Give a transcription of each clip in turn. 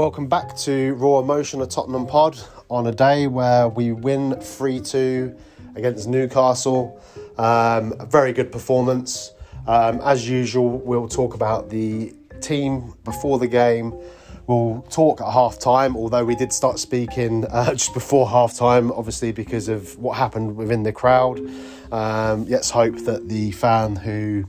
Welcome back to Raw Emotion, a Tottenham pod, on a day where we win 3 2 against Newcastle. Um, very good performance. Um, as usual, we'll talk about the team before the game. We'll talk at half time, although we did start speaking uh, just before half time, obviously, because of what happened within the crowd. Um, let's hope that the fan who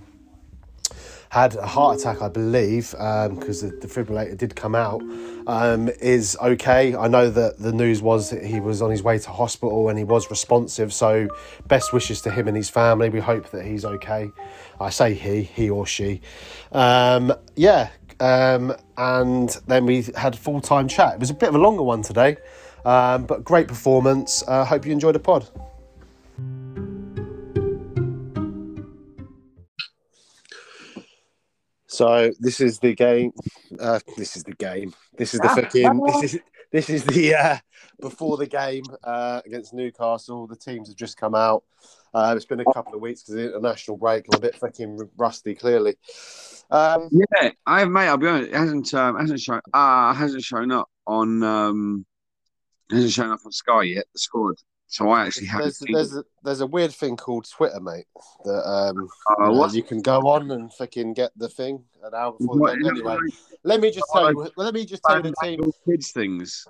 had a heart attack, I believe, because the defibrillator did come out, um, is okay. I know that the news was that he was on his way to hospital and he was responsive. So, best wishes to him and his family. We hope that he's okay. I say he, he or she. Um, yeah, um, and then we had full time chat. It was a bit of a longer one today, um, but great performance. Uh, hope you enjoyed the pod. So this is the game. Uh, this is the game. This is the fucking. This is this is the uh, before the game uh, against Newcastle. The teams have just come out. Uh, it's been a couple of weeks because the international break. I'm a bit fucking rusty, clearly. Um, yeah, I mate. I'll be honest. It hasn't um, hasn't shown. Uh, hasn't shown up on. Um, hasn't shown up on Sky yet. The squad. So I actually have. There's, there's, a, there's a weird thing called Twitter, mate. That um, uh, you, know, you, can go on and fucking get the thing an hour before what, the game. Anyway, let me just tell you. Let me just tell you the team. Kids things.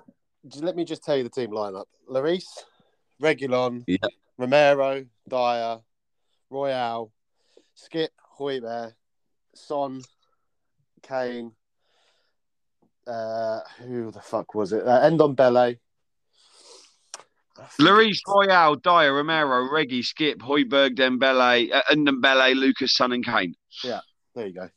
Let me just tell you the team lineup: Lloris, Reguilon, yeah. Romero, Dier, Royal, Skip, Højbjerg, Son, Kane. Uh, who the fuck was it? Uh, Ndombele. Lloris Royal, Dier, Romero, Reggie, Skip, Højbjerg, Dembele, uh, Dembele, Lucas, Son, and Kane. Yeah, there you go.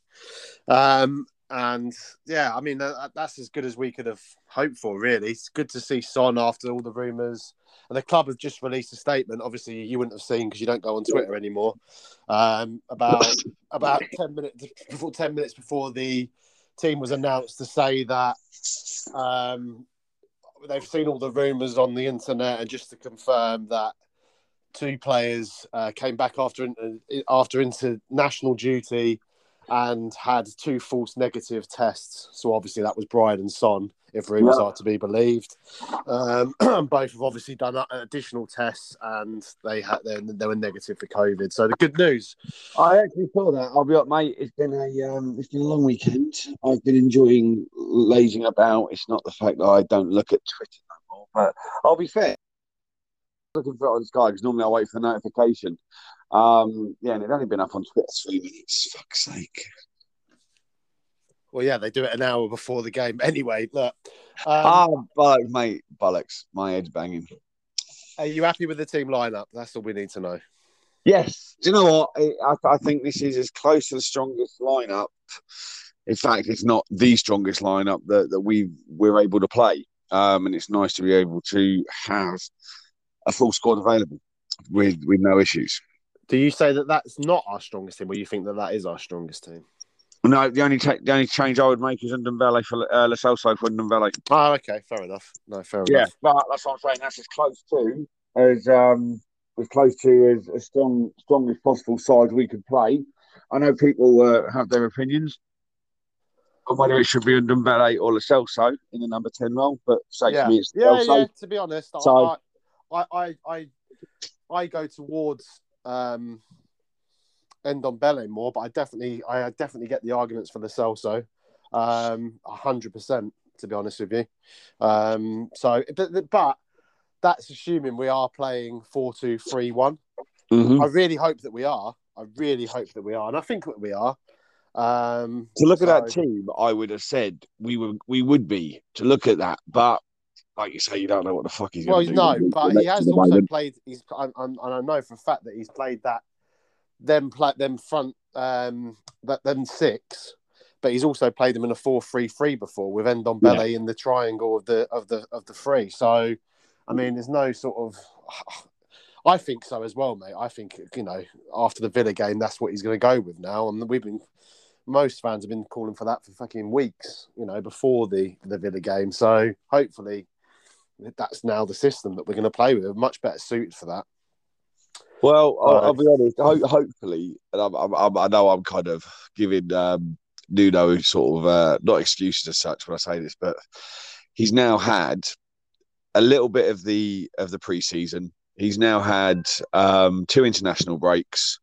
Um, and yeah, I mean that, that's as good as we could have hoped for. Really, it's good to see Son after all the rumours. And the club have just released a statement. Obviously, you wouldn't have seen because you don't go on Twitter anymore. Um, about about ten minutes before ten minutes before the team was announced to say that um, they've seen all the rumours on the internet, and just to confirm that two players uh, came back after after international duty and had two false negative tests. So obviously that was Brian and Son, if rumours yeah. are to be believed. Um, both have obviously done additional tests and they had they were negative for COVID. So the good news. I actually saw that. I'll be up, mate. It's been a um, it's been a long weekend. I've been enjoying lazing about. It's not the fact that I don't look at Twitter no more, but I'll be fair. Looking for it on Sky because normally I wait for the notification. Um, yeah, and it only been up on Twitter three minutes. Fuck's sake. Well, yeah, they do it an hour before the game. Anyway, look. Um, oh, bollocks, mate. Bollocks. My head's banging. Are you happy with the team lineup? That's all we need to know. Yes. Do you know what? I, I think this is as close to the strongest lineup. In fact, it's not the strongest lineup that, that we we're able to play. Um, and it's nice to be able to have a full squad available with with no issues. Do you say that that's not our strongest team, or you think that that is our strongest team? No, the only the only change I would make is Ndombele for uh, Lo Celso for Ndombele. Oh, okay, fair enough. No, fair yeah, enough. Yeah, but that's what I'm saying. That's as close to as um as close to as, as strong strong as possible side we could play. I know people uh, have their opinions on whether it should be Ndombele or Lo Celso in the number ten role, but say yeah. to me it's yeah, yeah. To be honest, so, I, I I I go towards um, Ndombele more, but I definitely, I definitely get the arguments for the Celso, um, hundred percent. To be honest with you, um, so but, but that's assuming we are playing four two three one. Mm-hmm. I really hope that we are. I really hope that we are, and I think that we are. Um, to look so... at that team, I would have said we were we would be to look at that, but like you say, you don't know what the fuck he's. Well, no, but he has also moment. played. He's and I know for a fact that he's played that them play them front um that them six, but he's also played them in a four-three-three before with Ndombele yeah. in the triangle of the of the of the three. So, I mean, there's no sort of. I think so as well, mate. I think you know after the Villa game, that's what he's going to go with now, and we've been most fans have been calling for that for fucking weeks, you know, before the the Villa game. So hopefully that's now the system that we're going to play with. We're much better suited for that. Well, I'll, I'll be honest. Ho- hopefully, and I'm, I'm, i know I'm kind of giving um, Nuno sort of uh, not excuses as such when I say this, but he's now had a little bit of the of the preseason. He's now had um, two international breaks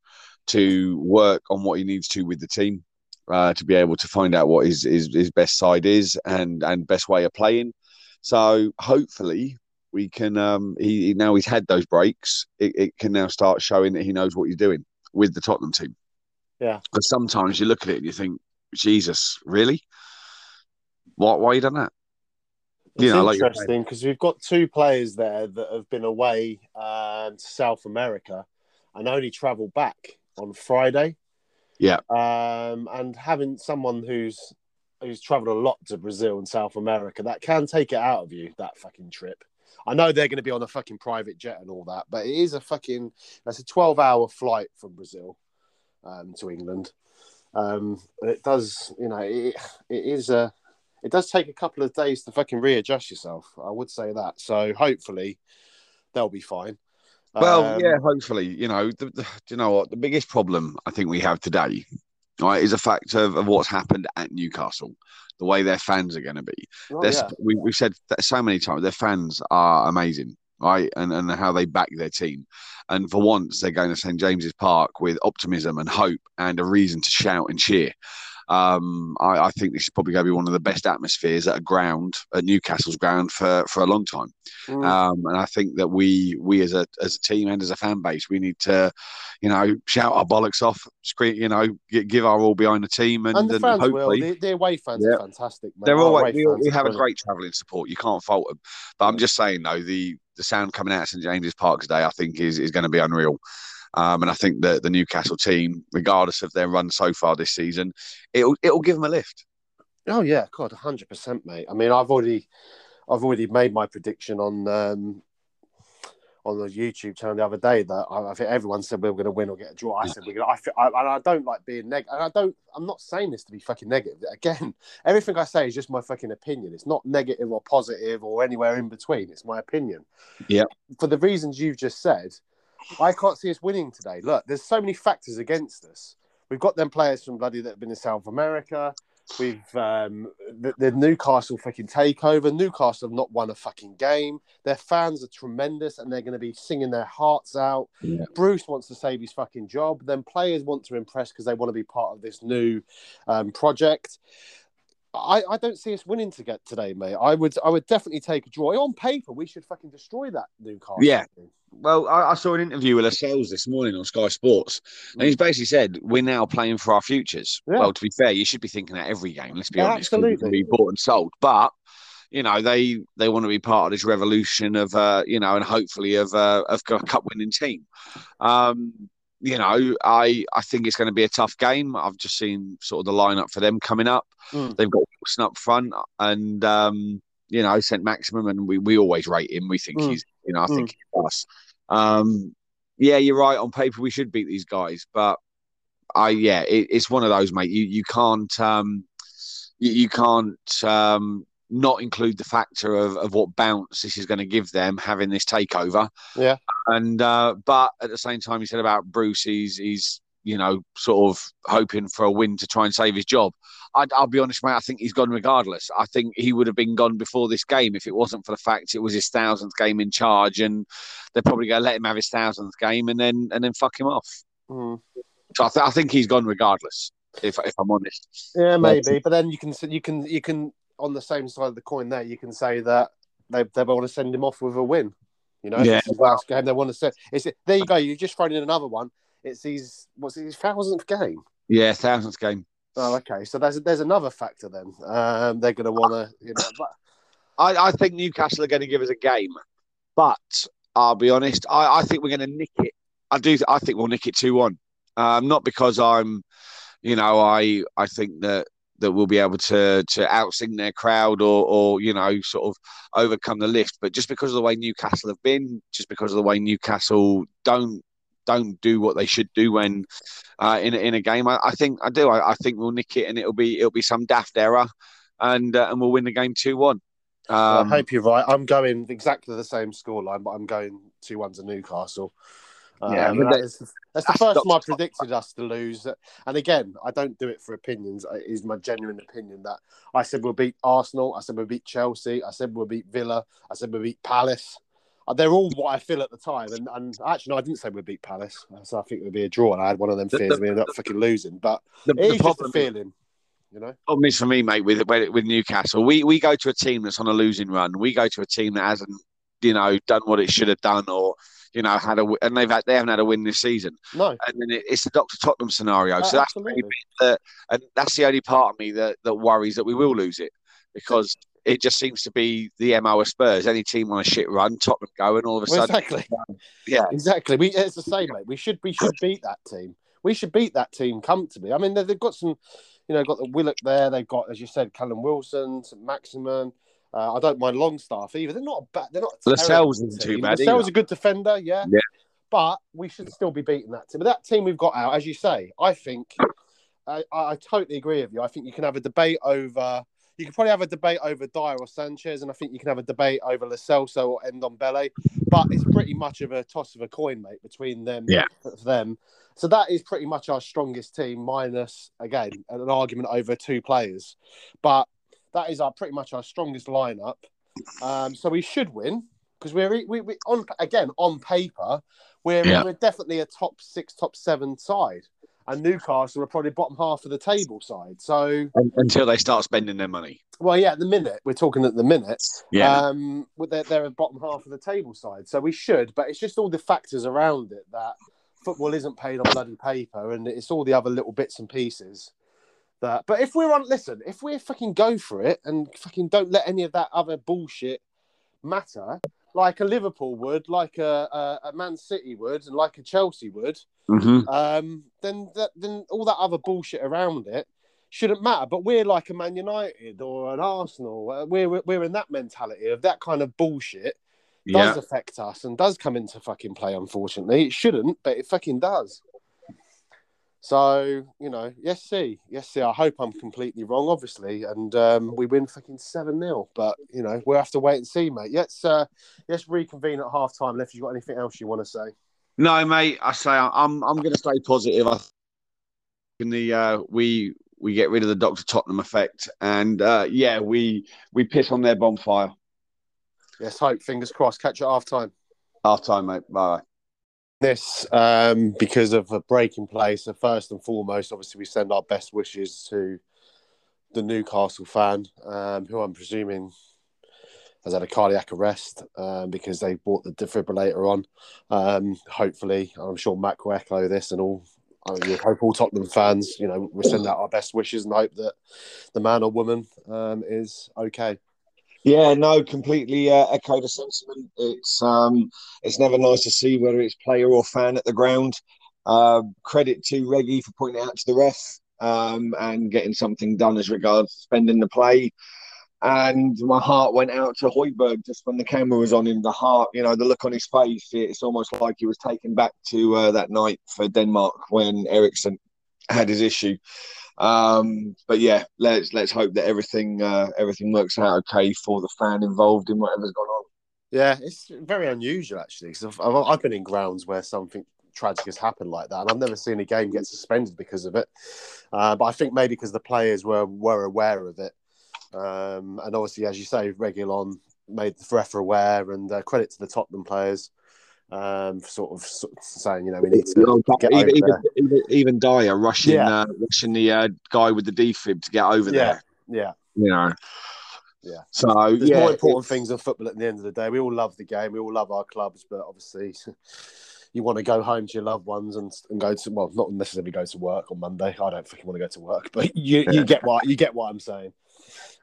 to work on what he needs to with the team uh, to be able to find out what his, his his best side is and and best way of playing. So hopefully we can. Um, he now he's had those breaks. It, it can now start showing that he knows what he's doing with the Tottenham team. Yeah. Because sometimes you look at it and you think, Jesus, really? Why why you done that? It's you know, interesting because like we've got two players there that have been away um, to South America and only travel back on Friday. Yeah. Um, and having someone who's who's travelled a lot to Brazil and South America, that can take it out of you, that fucking trip. I know they're going to be on a fucking private jet and all that, but it is a fucking that's a 12 hour flight from Brazil um, to England. Um, it does, you know, it, it is a it does take a couple of days to fucking readjust yourself. I would say that. So hopefully they'll be fine. Well, um, yeah, hopefully. You know, the, the, you know what? The biggest problem I think we have today, right, is a fact of, of what's happened at Newcastle, the way their fans are going to be. Oh, yeah. we, we've said that so many times. Their fans are amazing, right, and and how they back their team. And for once, they're going to St James's Park with optimism and hope and a reason to shout and cheer. Um, I, I, think this is probably going to be one of the best atmospheres at a ground, at Newcastle's ground for, for a long time. Mm. Um, and I think that we we as a as a team and as a fan base, we need to, you know, shout our bollocks off, scream, you know, give our all behind the team, and, and the fans and will. The, the away fans yeah. are fantastic. They're always we, we have a great travelling support. You can't fault them. But I'm just saying though, the the sound coming out of St James's Park today, I think, is is going to be unreal. Um, and I think that the Newcastle team, regardless of their run so far this season, it'll it'll give them a lift. Oh yeah, God, hundred percent, mate. I mean, I've already, I've already made my prediction on um, on the YouTube channel the other day that I, I think everyone said we were going to win or get a draw. I said we're going. I, feel, I, and I don't like being negative. And I don't. I'm not saying this to be fucking negative. Again, everything I say is just my fucking opinion. It's not negative or positive or anywhere in between. It's my opinion. Yeah. For the reasons you've just said, I can't see us winning today. Look, there's so many factors against us. We've got them players from bloody that have been in South America. We've um, the, the, Newcastle fucking takeover. Newcastle have not won a fucking game. Their fans are tremendous, and they're going to be singing their hearts out. Yeah. Bruce wants to save his fucking job. Then players want to impress because they want to be part of this new um, project. I, I don't see us winning to get today, mate. I would I would definitely take a draw. On paper, we should fucking destroy that Newcastle. Yeah. Well, I, I, saw an interview with Lascelles this morning on Sky Sports, and he's basically said we're now playing for our futures. Yeah. Well, to be fair, you should be thinking that every game. Let's be yeah, honest, absolutely. be bought and sold. But you know, they they want to be part of this revolution of uh, you know, and hopefully of uh, of a cup winning team. Um, you know, I I think it's going to be a tough game. I've just seen sort of the lineup for them coming up. Mm. They've got Wilson up front, and um, you know, Saint-Maximin, and we, we always rate him. We think mm. he's, you know, I think mm. he's us. Um, yeah, you're right. On paper, we should beat these guys, but I yeah, it, it's one of those, mate. You you can't um, you, you can't um, not include the factor of, of what bounce this is going to give them having this takeover. Yeah. And uh, but at the same time, you said about Bruce, he's he's you know sort of hoping for a win to try and save his job. i will be honest, mate. I think he's gone regardless. I think he would have been gone before this game if it wasn't for the fact it was his thousandth game in charge, and they're probably going to let him have his thousandth game and then and then fuck him off. Mm. So I, th- I think he's gone regardless. If if I'm honest. Yeah, maybe. But then you can you can you can on the same side of the coin there, you can say that they they want to send him off with a win. You know, yeah. last game they want to say. It's there. You go. You just thrown in another one. It's his what's his thousandth game. Yeah, thousandth game. Oh, okay. So there's there's another factor then. Um, they're going to want to. You know, but... I I think Newcastle are going to give us a game, but I'll be honest. I I think we're going to nick it. I do. I think we'll nick it two one. Um, not because I'm, you know, I I think that that we'll be able to to outsing their crowd or or you know sort of overcome the lift. But just because of the way Newcastle have been, just because of the way Newcastle don't don't do what they should do when uh, in in a game, I, I think I do. I, I, think we'll nick it, and it'll be it'll be some daft error, and uh, and we'll win the game two one. Um, I hope you're right. I'm going exactly the same scoreline, but I'm going two one to Newcastle. Yeah, Um, but that- is- that's the that's first time I predicted us to lose. And again, I don't do it for opinions. It is my genuine opinion that I said we'll beat Arsenal. I said we'll beat Chelsea. I said we'll beat Villa. I said we'll beat Palace. Uh, They're all what I feel at the time. And, and actually, no, I didn't say we'd beat Palace. So I think it would be a draw. And I had one of them The- fears the- we ended up fucking losing. But The, it the is just a problem, feeling, you know? problem is for me, mate, with with Newcastle, we we go to a team that's on a losing run. We go to a team that hasn't, you know, done what it should have done, or you know, had a and they've had, they haven't had a win this season. No, And then it, it's the Doctor Tottenham scenario. uh, so that's absolutely. and that's the only part of me that that worries that we will lose it because it just seems to be the mo of Spurs. Any team on a shit run, Tottenham go, and all of a Well, sudden, exactly. yeah, Exactly. We it's the same, mate. We should we should beat that team. We should beat that team comfortably. I mean, they've, got some, you know, got the Willock there. They've got, as you said, Callum Wilson, Saint-Maximin. Uh, I don't mind Longstaff either. They're not a bad. They're not. Lascelles isn't too bad Lascelles a good defender, yeah. Yeah. But we should still be beating that team. But that team we've got out, as you say, I think. I, I totally agree with you. I think you can have a debate over. You can probably have a debate over Dier or Sanchez, and I think you can have a debate over Celso or Ndombele. But it's pretty much of a toss of a coin, mate, between them. Yeah. them. So that is pretty much our strongest team, minus again an argument over two players. But that is our pretty much our strongest lineup. Um, so we should win because we're we, we on again on paper we're Yeah. we're definitely a top six, top seven side, and Newcastle are probably bottom half of the table side. So until they start spending their money. well, yeah, at the minute we're talking at the minute. Yeah, Um, they're, they're at bottom half of the table side, so we should. But it's just all the factors around it that football isn't paid on bloody paper, and it's all the other little bits and pieces. That, but if we're on, listen, if we fucking go for it and fucking don't let any of that other bullshit matter, like a Liverpool would, like a, a, a Man City would, and like a Chelsea would, Mhm. um, then that then all that other bullshit around it shouldn't matter. But we're like a Man United or an Arsenal. Uh, We're we're- we're in that mentality of that kind of bullshit does yeah. affect us and does come into fucking play. Unfortunately, it shouldn't, but it fucking does. So you know, yes, see, yes, see. I hope I'm completely wrong, obviously, and um, we win fucking seven 0 But you know, we'll have to wait and see, mate. Let's uh, let's reconvene at half time. If you've got anything else you want to say. No, mate. I say I'm I'm going to stay positive. I think in the uh, we we get rid of the Doctor Tottenham effect, and uh, yeah, we we piss on their bonfire. Yes, hope. Fingers crossed. Catch you at half time. Half time, mate. Bye. This um, because of a break in place. So first and foremost, obviously, we send our best wishes to the Newcastle fan, um, who I'm presuming has had a cardiac arrest um, because they brought the defibrillator on. Um, hopefully, I'm sure Mac will echo this and all. I would hope all Tottenham fans, you know, we send out our best wishes and hope that the man or woman um, is okay. Yeah, no, completely uh, echo the sentiment. It's um, it's never nice to see whether it's player or fan at the ground. Uh, credit to Reggie for pointing out to the ref um, and getting something done as regards spending the play. And my heart went out to Højbjerg just when the camera was on him. The heart, you know, the look on his face, it's almost like he was taken back to uh, that night for Denmark when Eriksen had his issue. Um, but yeah, let's let's hope that everything uh, everything works out okay for the fan involved in whatever's gone on. Yeah, it's very unusual actually. Because I've, I've, been in grounds where something tragic has happened like that, and I've never seen a game get suspended because of it. Uh, but I think maybe because the players were were aware of it, um, and obviously, as you say, Reguilon made the ref aware, and uh, credit to the Tottenham players um, sort of, saying, you know, we need to get over even, even, there. even even Dier rushing Yeah. uh, rushing the uh, guy with the defib to get over Yeah, there. yeah. You know. Yeah. So There's yeah, more important things than football at the end of the day. We all love the game. We all love our clubs, but obviously, you want to go home to your loved ones and, and go to well, not necessarily go to work on Monday. I don't fucking want to go to work, but you you get what you get what I'm saying.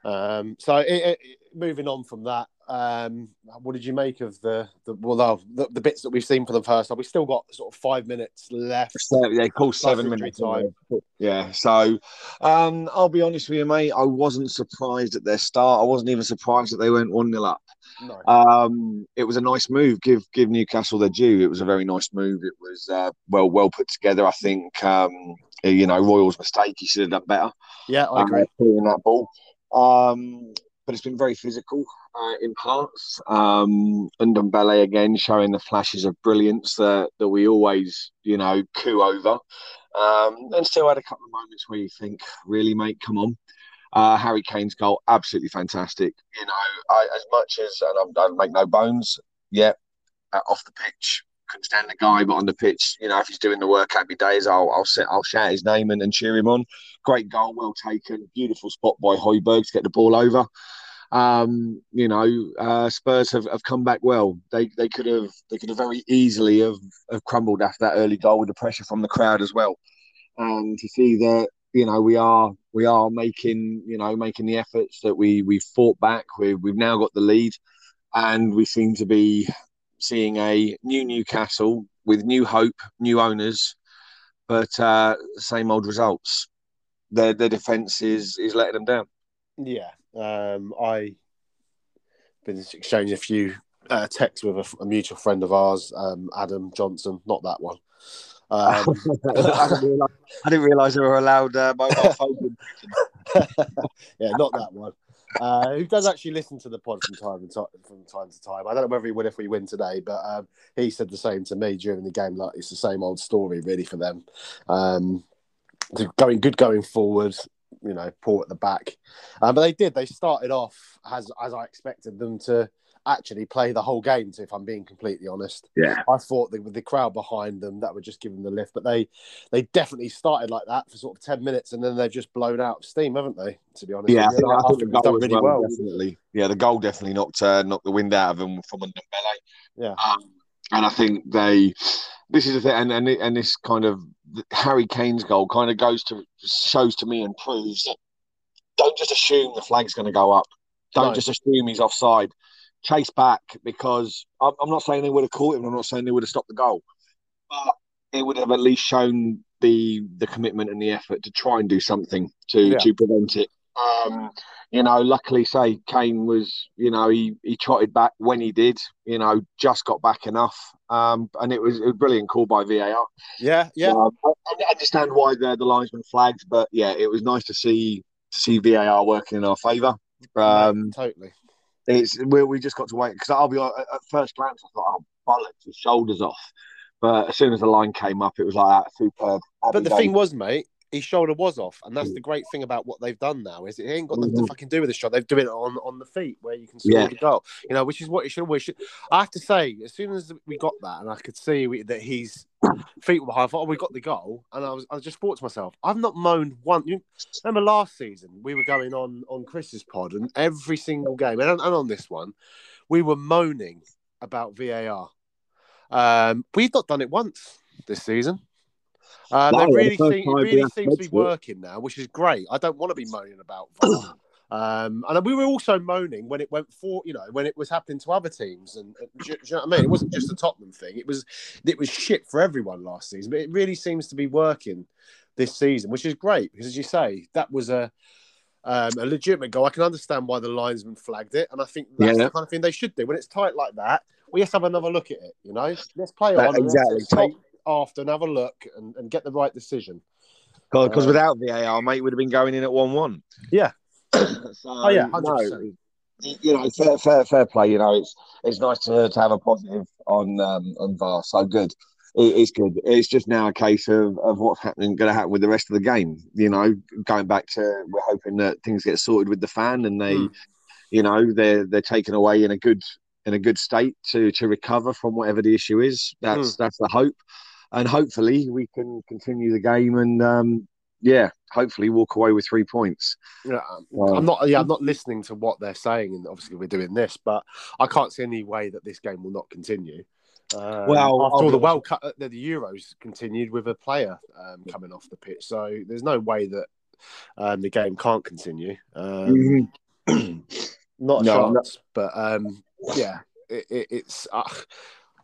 Um, so it, it, moving on from that, um, what did you make of the the well the, the bits that we've seen for the first half? We still got sort of five minutes left. They call seven minutes time. Yeah. So, um, I'll be honest with you, mate. I wasn't surprised at their start. I wasn't even surprised that they went one 0 up. No, Um, it was a nice move. Give give Newcastle their due. It was a very nice move. It was uh, well well put together. I think um, you know Royal's mistake. He should have done better. yeah, I agree. Uh, that ball. Um, but it's been very physical. Uh, in parts. Um, Ndombele again showing the flashes of brilliance that, that we always, you know, coo over. Um, and still had a couple of moments where you think, really, mate, come on. Uh, Harry Kane's goal, absolutely fantastic. You know, I, as much as, and I don't make no bones, yeah, uh, off the pitch, couldn't stand the guy, but on the pitch, you know, if he's doing the work happy days, I'll I'll sit, I'll shout his name and, and cheer him on. Great goal, well taken, beautiful spot by Højbjerg to get the ball over. Um, you know, uh, Spurs have, have come back well. They they could have they could have very easily have, have crumbled after that early goal with the pressure from the crowd as well. And to see that you know we are we are making you know making the efforts that we we fought back. We we've now got the lead, and we seem to be seeing a new Newcastle with new hope, new owners, but uh, same old results. Their their defence is is letting them down. Yeah, um, I been exchanging a few uh, texts with a, a, mutual friend of ours, um, Adam Johnson. Not that one. Um, I didn't realise they were allowed uh, mobile phone. yeah, not that one. Uh, who does actually listen to the pod from time to, time from time to time. I don't know whether he would if we win today, but um, he said the same to me during the game. Like it's the same old story, really, for them. Um, going good going forward, you know, poor at the back. Um, but they did. They started off as as I expected them to actually play the whole game. To, if I'm being completely honest, yeah, I thought that with the crowd behind them, that would just give them the lift. But they they definitely started like that for sort of ten minutes, and then they've just blown out of steam, haven't they? To be honest, yeah, I think, I think the goal done really well, well, Definitely, yeah, the goal definitely knocked uh, knocked the wind out of them from under Yeah, um, and I think they. This is the thing, and, and and this kind of Harry Kane's goal kind of goes to shows to me and proves that don't just assume the flag's going to go up. Don't no. just assume he's offside chase back because I'm, I'm not saying they would have caught him. I'm not saying they would have stopped the goal, but it would have at least shown the the commitment and the effort to try and do something to yeah. to prevent it. Um, you know, luckily, say Kane was, you know, he he trotted back when he did. You know, just got back enough, um, and it was a brilliant call by VAR. Yeah, yeah. Um, I, I, understand why the the linesman flagged, but yeah, it was nice to see to see VAR working in our favour. Um, yeah, totally. It's we, we just got to wait because I'll be at first glance I thought oh bollocks his shoulders off, but as soon as the line came up it was like that superb. But the day. thing was, mate, his shoulder was off, and that's the great thing about what they've done now is it ain't got nothing mm-hmm. to fucking do with the shot. They've done it on on the feet where you can score yeah. the goal. You know, which is what it should. Should. I have to say, as soon as we got that, and I could see that his feet were behind, I thought, oh, we got the goal, and I was I just thought to myself, I've not moaned one. You remember last season we were going on on Chris's pod, and every single game, and, and on this one, we were moaning about VAR. Um, we've not done it once this season. Um, they really, seem, it really seems to be working now, which is great. I don't want to be moaning about. Um, and we were also moaning when it went for, you know, when it was happening to other teams. And, and do, do, you know what I mean? It wasn't just a Tottenham thing. It was, it was shit for everyone last season. But it really seems to be working this season, which is great because, as you say, that was a um, a legitimate goal. I can understand why the linesman flagged it, and I think that's yeah. the kind of thing they should do when it's tight like that. We have to have another look at it. You know, let's play on. Exactly after and have a look and, and get the right decision. Because uh, without VAR, mate, would have been going in at one-one. Yeah. so, oh yeah, 100%. no, you know, fair, fair, fair play. You know, it's it's nice to, to have a positive on um, on VAR. So good. It, it's good. It's just now a case of, of what's happening, going to happen with the rest of the game. You know, going back to we're hoping that things get sorted with the fan and they, mm. you know, they're they're taken away in a good in a good state to to recover from whatever the issue is. That's mm. that's the hope and hopefully we can continue the game and um, yeah, hopefully walk away with three points. Yeah, um, I'm not. Yeah, I'm not listening to what they're saying, and obviously we're doing this, but I can't see any way that this game will not continue. Um, well, after all the World Cup, uh, the, the Euros continued with a player um, coming off the pitch, so there's no way that um, the game can't continue. Um, mm-hmm. not a no, chance, no. but um, yeah, it, it, it's. Uh,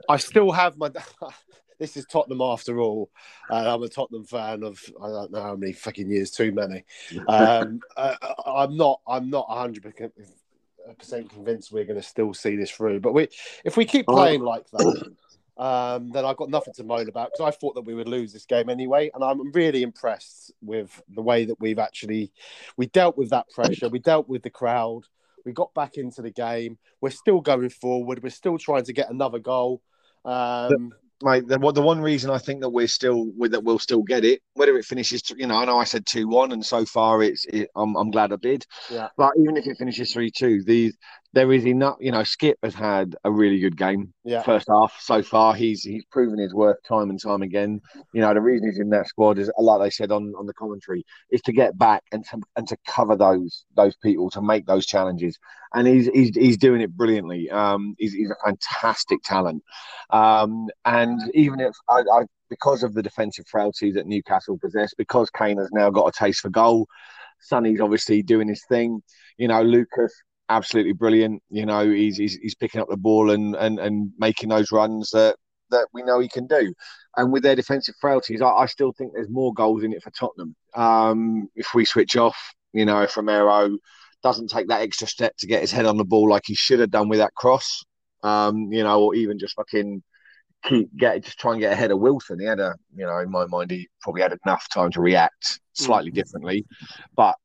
I still have my this is Tottenham after all. Uh, I'm a Tottenham fan of I don't know how many fucking years, too many. Um, uh, I'm not. I'm not 100 percent convinced we're going to still see this through. But we, if we keep playing like that, um, then I've got nothing to moan about because I thought that we would lose this game anyway, and I'm really impressed with the way that we've actually we dealt with that pressure. We dealt with the crowd We got back into the game. We're still going forward. We're still trying to get another goal. Um, mate. The, the one reason I think that we're still that we'll still get it, whether it finishes, you know, I know I said two one, and so far it's, it, I'm, I'm glad I did. Yeah. But even if it finishes three two, the there is enough. You know, Skip has had a really good game. Yeah. First half so far, he's he's proven his worth time and time again. You know, the reason he's in that squad is, like they said on, on the commentary, is to get back and to and to cover those those people to make those challenges, and he's he's, he's doing it brilliantly. Um, he's, he's a fantastic talent, um, and even if I, I because of the defensive frailty that Newcastle possess, because Kane has now got a taste for goal. Sonny's obviously doing his thing. You know, Lucas absolutely brilliant. You know, he's, he's he's picking up the ball and and and making those runs that that we know he can do. And with their defensive frailties, I, I still think there's more goals in it for Tottenham. Um, if we switch off, you know, if Romero doesn't take that extra step to get his head on the ball like he should have done with that cross, um, you know, or even just fucking keep get just try and get ahead of Wilson. He had a, you know, in my mind, he probably had enough time to react slightly differently, but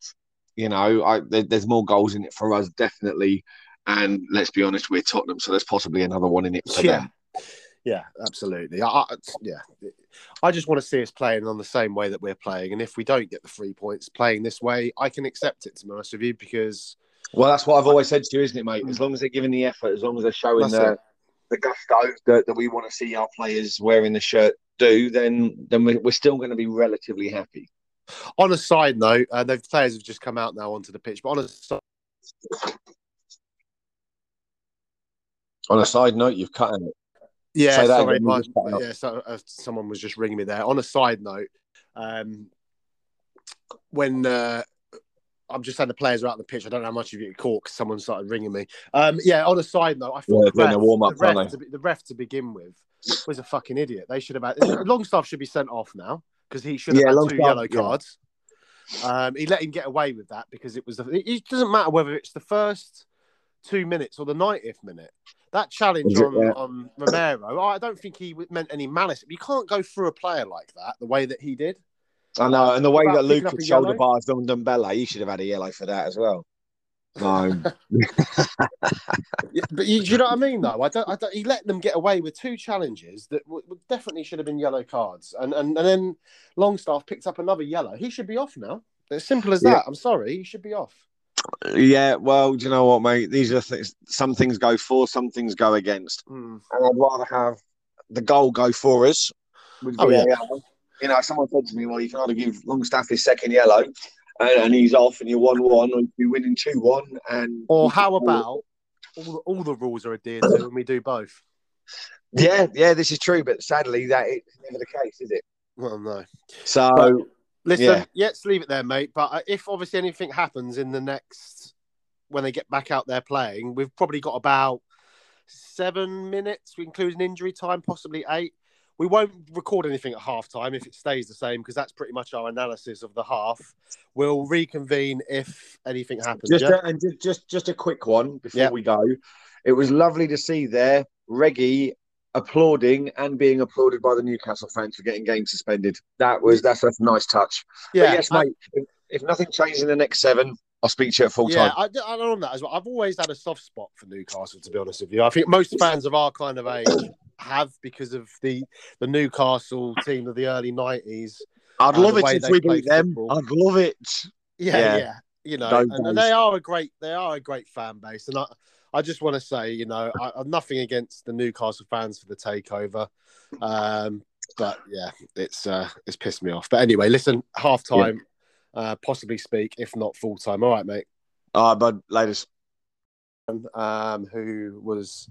you know, I, there, there's more goals in it for us, definitely. And let's be honest, we're Tottenham, so there's possibly another one in it for yeah. them. Yeah, absolutely. I, I, yeah, I just want to see us playing on the same way that we're playing, and if we don't get the three points playing this way, I can accept it. To be honest with you, because well, that's what I've always said to you, isn't it, mate? As long as they're giving the effort, as long as they're showing the, the gusto that, that we want to see our players wearing the shirt do, then then we're still going to be relatively happy. On a side note, uh, the players have just come out now onto the pitch. But on a side, on a side note, you've cut it. Yeah, sorry, my, yeah. So uh, someone was just ringing me there. On a side note, um, when uh, I'm just saying the players are out on the pitch, I don't know how much of you caught because someone started ringing me. Um, yeah, on a side note, I thought yeah, the, ref, warm up, the, ref to, the ref to begin with was a fucking idiot. They should have had Longstaff should be sent off now because he should have yeah, had two yellow cards. Yeah. Um, he let him get away with that because it was the. It doesn't matter whether it's the first two minutes or the 90th minute. That challenge on, yeah. on Romero, I don't think he meant any malice. You can't go through a player like that the way that he did. I know, and the way that Luke shoulder bars on Ndombele, he should have had a yellow for that as well. No, but you, you, know what I mean, though. I don't, I don't. He let them get away with two challenges that w- definitely should have been yellow cards, and and and then Longstaff picked up another yellow. He should be off now. As simple as that. Yeah. I'm sorry, he should be off. Yeah, well, do you know what, mate? These are things. Some things go for, some things go against, mm. and I'd rather have the goal go for us. oh yeah. You know, someone said to me, "Well, you can either give Longstaff his second yellow, and, and he's off, and you're one-one, or you're winning two-one." And or how about all the, all the rules are adhered to, and we do both? Yeah, yeah, this is true, but sadly, that it's never the case, is it? Well, no. So. But, listen, yeah. yeah, let's leave it there, mate. But uh, if obviously anything happens in the next when they get back out there playing, we've probably got about seven minutes, including injury time, possibly eight. We won't record anything at half time if it stays the same because that's pretty much our analysis of the half. We'll reconvene if anything happens. Just yeah? a, and just just a quick one before we go. It was lovely to see there Reggie applauding and being applauded by the Newcastle fans for getting game suspended. That was that's a nice touch. Yeah, but yes, I, mate. If, if, nothing changes in the next seven, I'll speak to you at full yeah, time. Yeah, I, I know that as well. I've always had a soft spot for Newcastle, to be honest with you. I think most fans of our kind of age have because of the the Newcastle team of the early nineties. I'd love it if we beat them. Football. I'd love it. Yeah, yeah. yeah. You know, and, and, they are a great they are a great fan base, and I I just want to say, you know, I, am nothing against the Newcastle fans for the takeover, um, but yeah, it's uh, it's pissed me off. But anyway, listen, half time, yeah. uh, possibly speak if not full time. All right, mate. All right, bud. Latest. Um, who was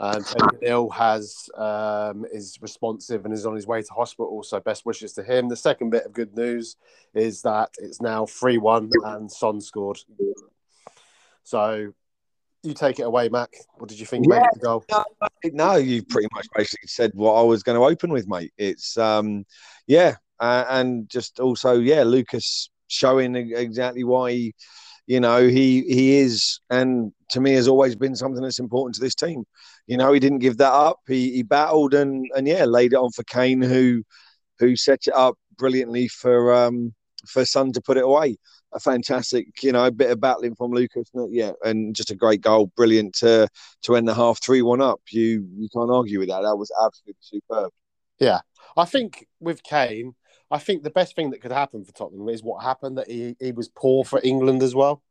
um, taken ill has um, is responsive and is on his way to hospital. So best wishes to him. The second bit of good news is that it's now three one and Son scored. So you take it away, Mac. What did you think? Yeah, about the goal? no, no, you pretty much basically said what I was going to open with, mate. It's um, yeah, uh, and just also yeah, Lucas showing exactly why. He, you know, he he is, and to me has always been something that's important to this team. You know, he didn't give that up. He, he battled and and yeah, laid it on for Kane, who who set it up brilliantly for um for Son to put it away. A fantastic, you know, bit of battling from Lucas, yeah, and just a great goal, brilliant to to end the half three one up. You you can't argue with that. That was absolutely superb. Yeah, I think with Kane, I think the best thing that could happen for Tottenham is what happened that he, he was poor for England as well.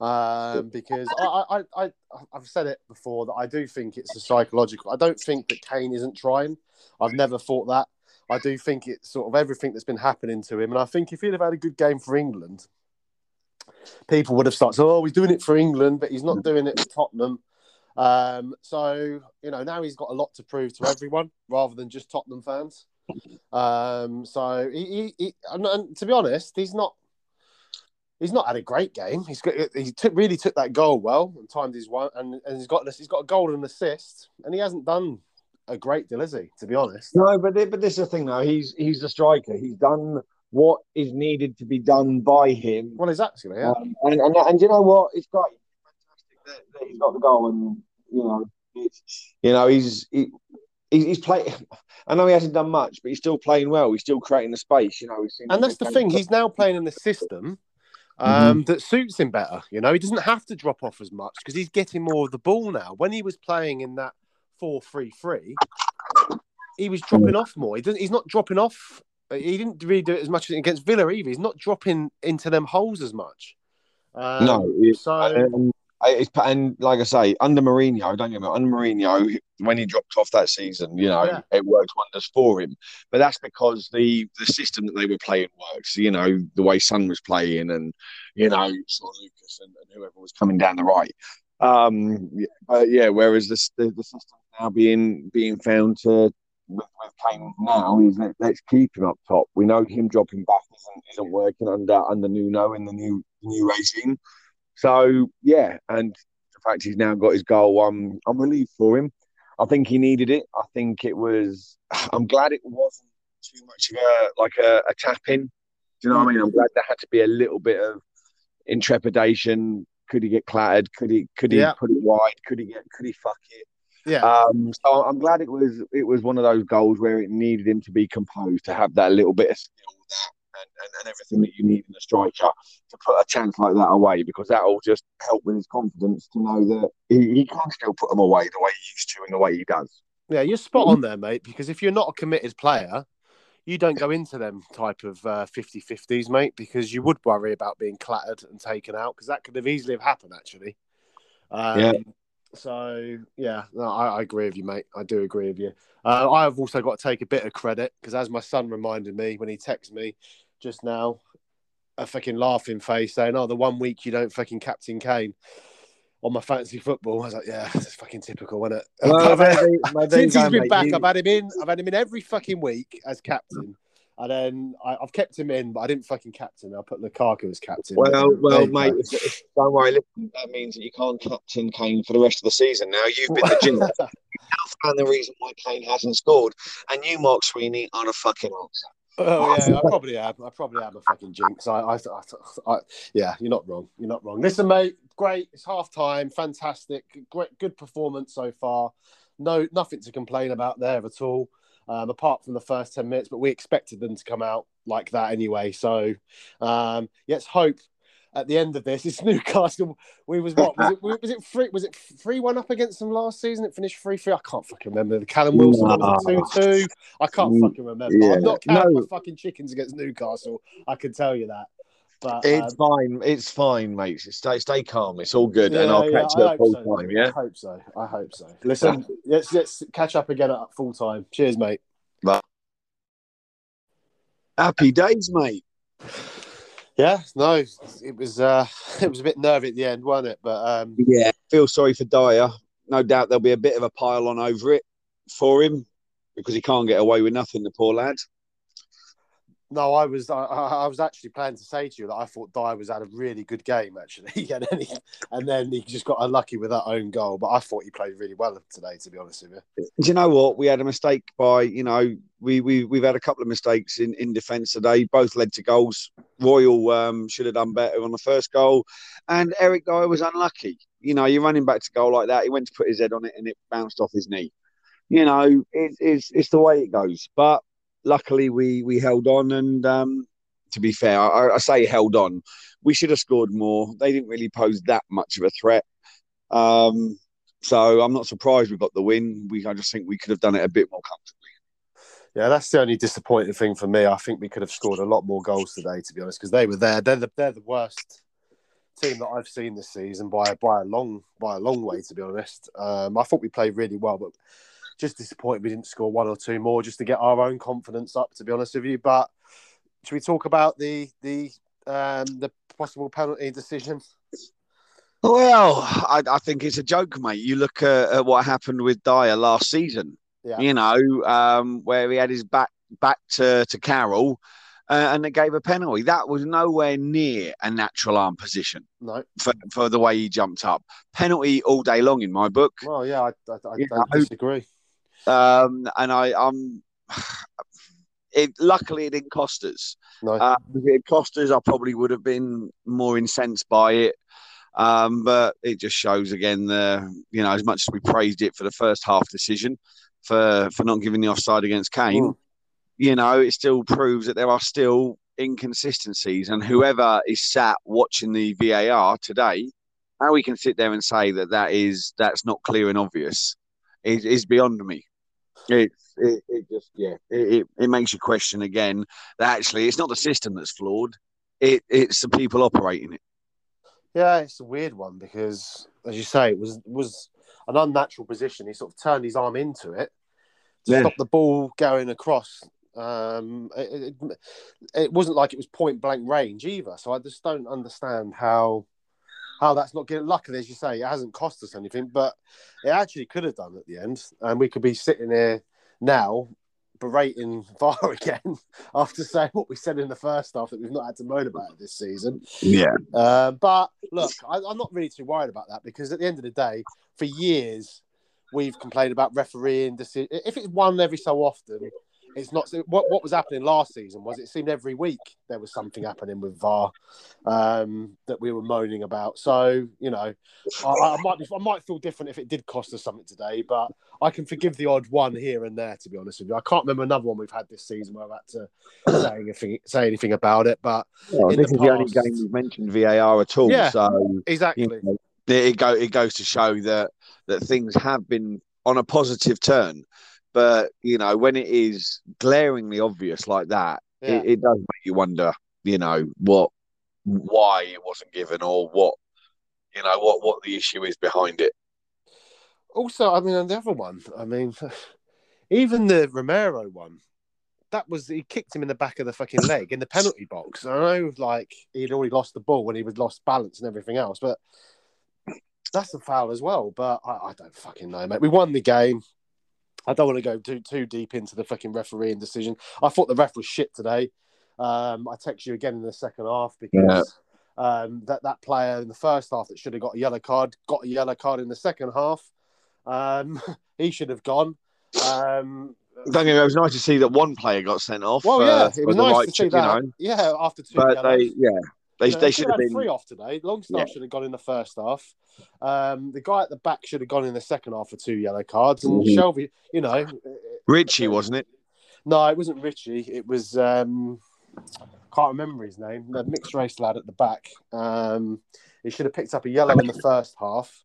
Um, because I, I, I, I've said it before that I do think it's a psychological. I don't think that Kane isn't trying. I've never thought that. I do think it's sort of everything that's been happening to him. And I think if he'd have had a good game for England, people would have started, oh, he's doing it for England, but he's not doing it for Tottenham. Um, so, you know, now he's got a lot to prove to everyone rather than just Tottenham fans. Um, so, he, he, he and, to be honest, he's not he's not had a great game. He's got, he took, really took that goal well and timed his one, and, and he's got this. he's got a golden assist, and he hasn't done a great deal, is he? To be honest, no. But but this is the thing, though. He's he's the striker. He's done what is needed to be done by him. Well, exactly. Yeah. Um, and, and and you know what? It's great. Fantastic that, that he's got the goal, and you know, it's you know he's. He, he's playing. I know he hasn't done much, but he's still playing well. He's still creating the space, you know. and that's the thing. He's now playing in the system um, mm-hmm. that suits him better. You know, he doesn't have to drop off as much because he's getting more of the ball now. When he was playing in that 4 3 3, he was dropping off more. He doesn't, he's not dropping off. He didn't really do it as much against Villa either. He's not dropping into them holes as much. Um, no, so um, it's, and like I say, under Mourinho, don't get me wrong, under Mourinho, when he dropped off that season, you know, yeah. it worked wonders for him. But that's because the the system that they were playing works. You know, the way Son was playing, and you know, sort of Lucas and, and whoever was coming down the right. Um, uh, yeah. Whereas the, the the system now being being found to with, with Kane now is let, us keep him up top. We know him dropping back isn't, isn't working under under Nuno in the new new regime. So yeah, and the fact he's now got his goal, I'm I'm relieved for him. I think he needed it. I think it was. I'm glad it wasn't too much of a like a, a tap in. Do you know what I mean? I'm glad there had to be a little bit of intrepidation. Could he get clattered? Could he could he yeah. put it wide? Could he get could he fuck it? Yeah. Um, so I'm glad it was it was one of those goals where it needed him to be composed, to have that little bit of skill, and, and, and, everything that you need in a striker to put a chance like that away because that will just help with his confidence to know that he, he can still put them away the way he used to and the way he does. Yeah, you're spot on there, mate, because if you're not a committed player, you don't go into them type of uh, 50-50s, mate, because you would worry about being clattered and taken out because that could have easily have happened, actually. Um, yeah. So yeah, no, I, I, agree with you, mate. I do agree with you. Uh, I've also got to take a bit of credit because, as my son reminded me when he texted me, just now a fucking laughing face saying, "Oh, the one week you don't fucking captain Kane." On my fantasy football, I was like, "Yeah, it's fucking typical, isn't it?" Well, maybe Since he's been back, you... I've had him in. I've had him in every fucking week as captain, and then I, have kept him in, but I didn't fucking captain. I put Lukaku as captain. Well, well, mate, if, if, don't worry. Listen, that means that you can't captain Kane for the rest of the season. Now you've been the you now found the reason why Kane hasn't scored, and you, Mark Sweeney, are a fucking answer. Oh yeah, I probably am. I probably am a fucking jinx. I, I, I, I, yeah, you're not wrong. You're not wrong. Listen, mate, great. It's half time. Fantastic. Great, good performance so far. No, nothing to complain about there at all, um, apart from the first ten minutes. But we expected them to come out like that anyway. So, um, let's hope at the end of this. It's Newcastle. We was what was it? Was it three? Was it three one up against them last season? It finished three three. I can't fucking remember. The Callum Wilson two two. I can't mm, fucking remember. Yeah. I'm not counting no. my fucking chickens against Newcastle. I can tell you that. But it's um, fine. It's fine, mate. Stay stay calm. It's all good, yeah, and I'll yeah, catch you at full so, time. Yeah, I hope so. I hope so. Listen, let's let's catch up again at full time. Cheers, mate. Happy days, mate. Yeah, no, it was uh, it was a bit nervy at the end, wasn't it? But um... yeah, feel sorry for Dier. No doubt there'll be a bit of a pile on over it for him because he can't get away with nothing. The poor lad. No, I was I, I, was actually planning to say to you that I thought Dier was had a really good game actually, and then he, and then he just got unlucky with that own goal. But I thought he played really well today, to be honest with you. Do you know what? We had a mistake by you know we we we've had a couple of mistakes in in defence today. Both led to goals. Royal um, should have done better on the first goal, and Eric Dier was unlucky. You know, you're running back to goal like that. He went to put his head on it, and it bounced off his knee. You know, it, it's it's the way it goes. But luckily we we held on and um, To be fair, I, I say held on. We should have scored more. They didn't really pose that much of a threat. Um, so I'm not surprised we got the win. We I just think we could have done it a bit more comfortably. Yeah, that's the only disappointing thing for me. I think we could have scored a lot more goals today, to be honest, because they were there. They're the they're the worst team that I've seen this season by by a long by a long way, to be honest. Um, I thought we played really well, but just disappointed we didn't score one or two more just to get our own confidence up. To be honest with you, but should we talk about the the um, the possible penalty decision? Well, I, I, think it's a joke, mate. You look at, at what happened with Dier last season. Yeah. You know, um, where he had his back back to to Carroll, uh, and they gave a penalty. That was nowhere near a natural arm position. No, for, for the way he jumped up. Penalty all day long in my book. Well, yeah, I, I, I don't disagree. Um, and I, I'm. It, luckily, it didn't cost us. No. Uh, if it cost us, I probably would have been more incensed by it. Um, but it just shows again the you know as much as we praised it for the first half decision for for not giving the offside against Kane, mm. you know it still proves that there are still inconsistencies, and whoever is sat watching the VAR today, how we can sit there and say that that is that's not clear and obvious is, is beyond me. It, it, it just yeah it, it, it makes you question again that actually it's not the system that's flawed it it's the people operating it yeah, it's a weird one because, as you say, it was was an unnatural position. He sort of turned his arm into it to yeah. stop the ball going across. Um, it, it, it, wasn't like it was point blank range either. So I just don't understand how how that's not getting. Luckily, as you say, it hasn't cost us anything, but it actually could have done at the end, and we could be sitting here now berating VAR again after saying what we said in the first half that we've not had to moan about this season. Yeah. Uh, but look, I, am not really too worried about that because at the end of the day, for years, we've complained about refereeing. Decision. If it's one every so often, it's not what what was happening last season was it seemed every week there was something happening with VAR um, that we were moaning about. So you know, I, I, might be, I might feel different if it did cost us something today, but I can forgive the odd one here and there. To be honest with you, I can't remember another one we've had this season where I've had to say anything say anything about it. But well, this the is past, the only game we've mentioned VAR at all. Yeah, so exactly. You know, it go it goes to show that that things have been on a positive turn. But you know, when it is glaringly obvious like that, yeah. it, it does make you wonder. You know what, why it wasn't given, or what, you know, what what the issue is behind it. Also, I mean, the other one, I mean, even the Romero one, that was he kicked him in the back of the fucking leg in the penalty box. I know, like he'd already lost the ball when he was lost balance and everything else, but that's a foul as well. But I, I don't fucking know, mate. We won the game. I don't want to go too too deep into the fucking refereeing decision. I thought the ref was shit today. Um, I text you again in the second half because yeah. um, that that player in the first half that should have got a yellow card got a yellow card in the second half. Um, he should have gone. Um, don't get me, it was nice to see that one player got sent off. Well, yeah, uh, it was nice right to see that. Know. Yeah, after two. But they, yeah, they, they should have been three off today. Longstaff yeah. should have gone in the first half. Um, the guy at the back should have gone in the second half for two yellow cards. And mm-hmm. Shelvey, you know, Ritchie wasn't it? No, it wasn't Ritchie. It was um, can't remember his name. The mixed race lad at the back. Um, he should have picked up a yellow in the first half.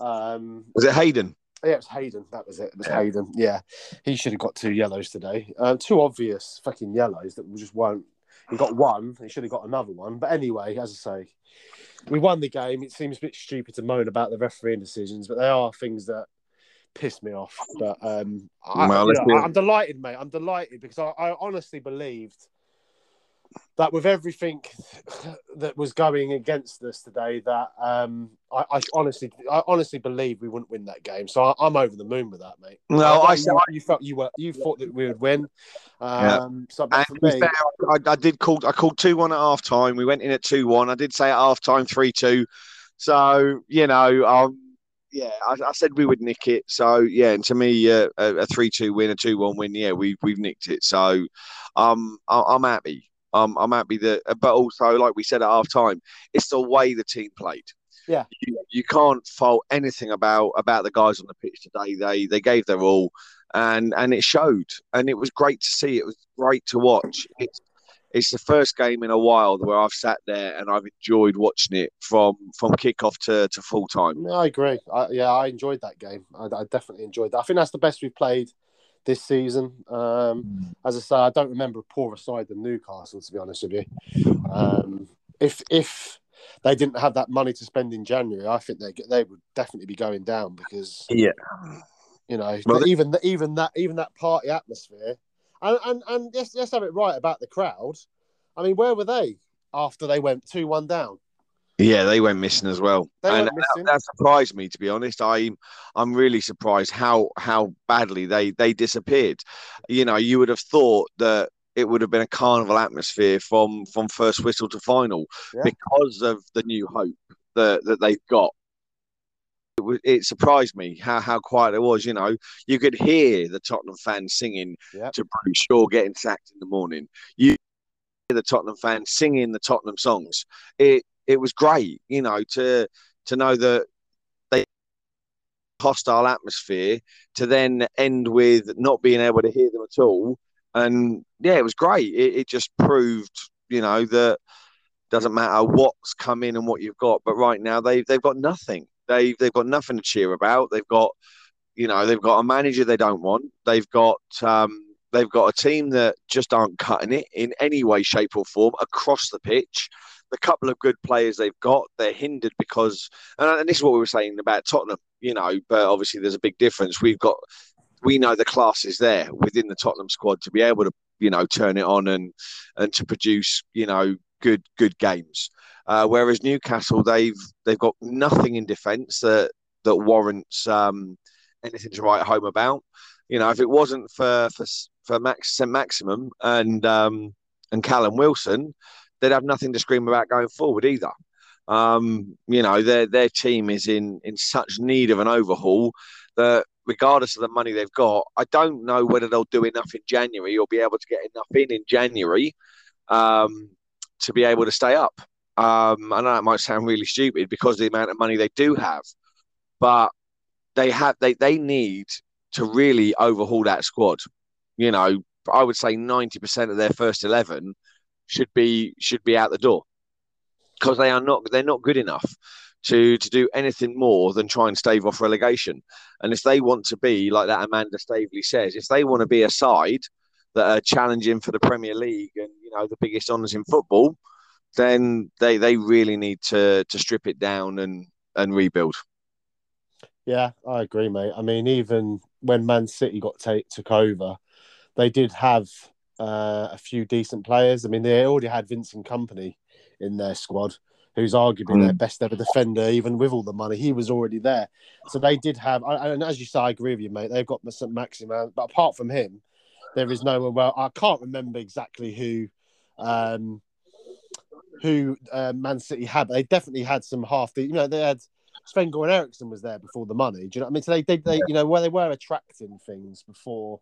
Um, was it Hayden? Yeah, it was Hayden. That was it. It was yeah. Hayden. Yeah, he should have got two yellows today. Uh, two obvious fucking yellows that just won't he got one. He should have got another one. But anyway, as I say, we won the game. It seems a bit stupid to moan about the refereeing decisions, but they are things that piss me off. But um, well, I, I'm delighted, mate. I'm delighted because I, I honestly believed that with everything that was going against us today, that um, I, I, honestly, I honestly believe we wouldn't win that game. So I, am over the moon with that, mate. No, I, said you, you, felt you were you thought that we would win. Um, yeah. So me, fair, I, I, did call. I called two one at half time. We went in at two one. I did say at half time three two. So you know, um, yeah, I, I, said we would nick it. So yeah, and to me, uh, a three two win, a two one win, yeah, we we've nicked it. So um, I, I'm happy. Um, I'm happy that, but also, like we said at half time, it's the way the team played. Yeah, you, you, can't fault anything about about the guys on the pitch today. They they gave their all, and and it showed, and it was great to see. It was great to watch. It's it's the first game in a while where I've sat there and I've enjoyed watching it from from kickoff to, to full time. I agree. I, yeah, I enjoyed that game. I, I, definitely enjoyed that. I think that's the best we've played this season. Um, mm. As I say, I don't remember a poorer side than Newcastle, to be honest with you. Um, if if they didn't have that money to spend in January, I think they they would definitely be going down because yeah, you know, well, even even that even that party atmosphere and and, and let's, let's have it right about the crowd. I mean, where were they after they went 2 1 down? Yeah, they went missing as well, they and that, that, surprised me. To be honest, I'm I'm really surprised how how badly they they disappeared. You know, you would have thought that it would have been a carnival atmosphere from from first whistle to final yeah. because of the new hope that that they've got it, it surprised me how, how quiet it was. You know, you could hear the Tottenham fans singing yep. to Bruce Shaw getting sacked in the morning. You the Tottenham fans singing the Tottenham songs. It it was great, you know, to to know that they hostile atmosphere to then end with not being able to hear them at all. And yeah, it was great. It, it just proved, you know, that doesn't matter what's come in and what you've got, but right now they've they've got nothing. They they've got nothing to cheer about. They've got you know they've got a manager they don't want. They've got um, they've got a team that just aren't cutting it in any way, shape, or form across the pitch. The couple of good players they've got, they're hindered because, and this is what we were saying about Tottenham, you know, but obviously there's a big difference. We've got, we know the class is there within the Tottenham squad to be able to, you know, turn it on and and to produce, you know, good good games. Uh, whereas Newcastle, they've they've got nothing in defence that that warrants um, anything to write home about. You know, if it wasn't for for for Max Saint-Maximin and um, and Callum Wilson, they'd have nothing to scream about going forward either. Um, you know, their their team is in in such need of an overhaul that regardless of the money they've got, I don't know whether they'll do enough in January or be able to get enough in in January um, to be able to stay up. Um, I know it might sound really stupid because of the amount of money they do have, but they have they they need to really overhaul that squad. You know, I would say ninety percent of their first eleven should be should be out the door because they are not they're not good enough to to do anything more than try and stave off relegation. And if they want to be like that, Amanda Staveley says, if they want to be a side that are challenging for the Premier League and you know the biggest honours in football, then they they really need to to strip it down and and rebuild. Yeah, I agree, mate. I mean, even when Man City got took over, they did have uh, a few decent players. I mean, they already had Vincent Kompany in their squad, who's arguably mm. their best ever defender, even with all the money. He was already there. So they did have, and as you say, I agree with you, mate. They've got Maximin, but apart from him, there is no one. Well, I can't remember exactly who. Um, who uh, Man City had. They definitely had some half the, you know, they had Sven Goran Eriksson was there before the money. Do you know what I mean? So they, they, they you know, where they were attracting things before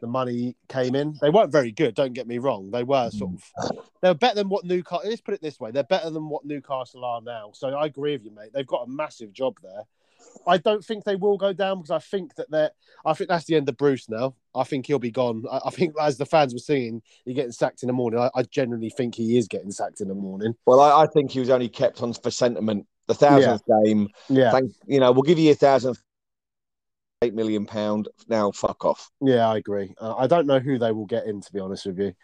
the money came in. They weren't very good. Don't get me wrong. They were mm. sort of they were better than what Newcastle. Let's put it this way: they're better than what Newcastle are now. So I agree with you, mate. They've got a massive job there. I don't think they will go down because I think that they're. I think that's the end of Bruce now. I think he'll be gone. I, I think, as the fans were singing, he's getting sacked in the morning. I, I, genuinely think he is getting sacked in the morning. Well, I, I think he was only kept on for sentiment. The thousandth yeah. game. Yeah. Thank, you know, we'll give you a thousand. Eight million pound now. Fuck off. Yeah, I agree. Uh, I don't know who they will get in. To be honest with you,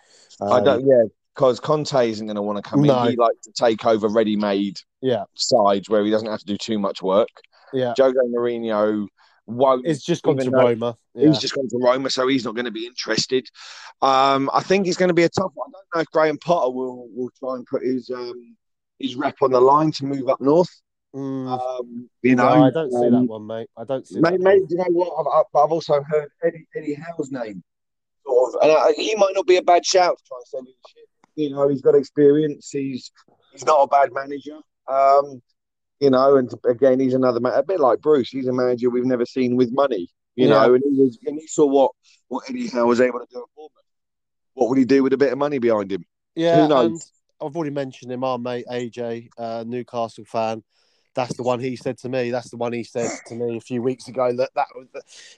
um, I don't. Yeah, because Conte isn't going to want to come no. in. He likes to take over ready-made yeah sides where he doesn't have to do too much work. Yeah. Jose Mourinho won't. It's just gone to Roma. Yeah. He's just gone to Roma, so he's not going to be interested. Um, I think it's going to be a tough one. I don't know if Graham Potter will will try and put his um, his rep on the line to move up north. Mm. Um, you know, no, I don't see that um, one, mate. I don't see. Mate, mate you know what? I've, I've, also heard Eddie Eddie Howe's name, sort of, and I, he might not be a bad shout to try and send him shit. You know, he's got experience. He's he's not a bad manager. Um, you know, and again, he's another man, a bit like Bruce. He's a manager we've never seen with money, you yeah. know, and he was, and he saw what what Eddie Howe was able to do at Bournemouth. What would he do with a bit of money behind him? Yeah, and I've already mentioned him. Our mate AJ, uh, Newcastle fan, That's the one he said to me. That's the one he said to me a few weeks ago. That that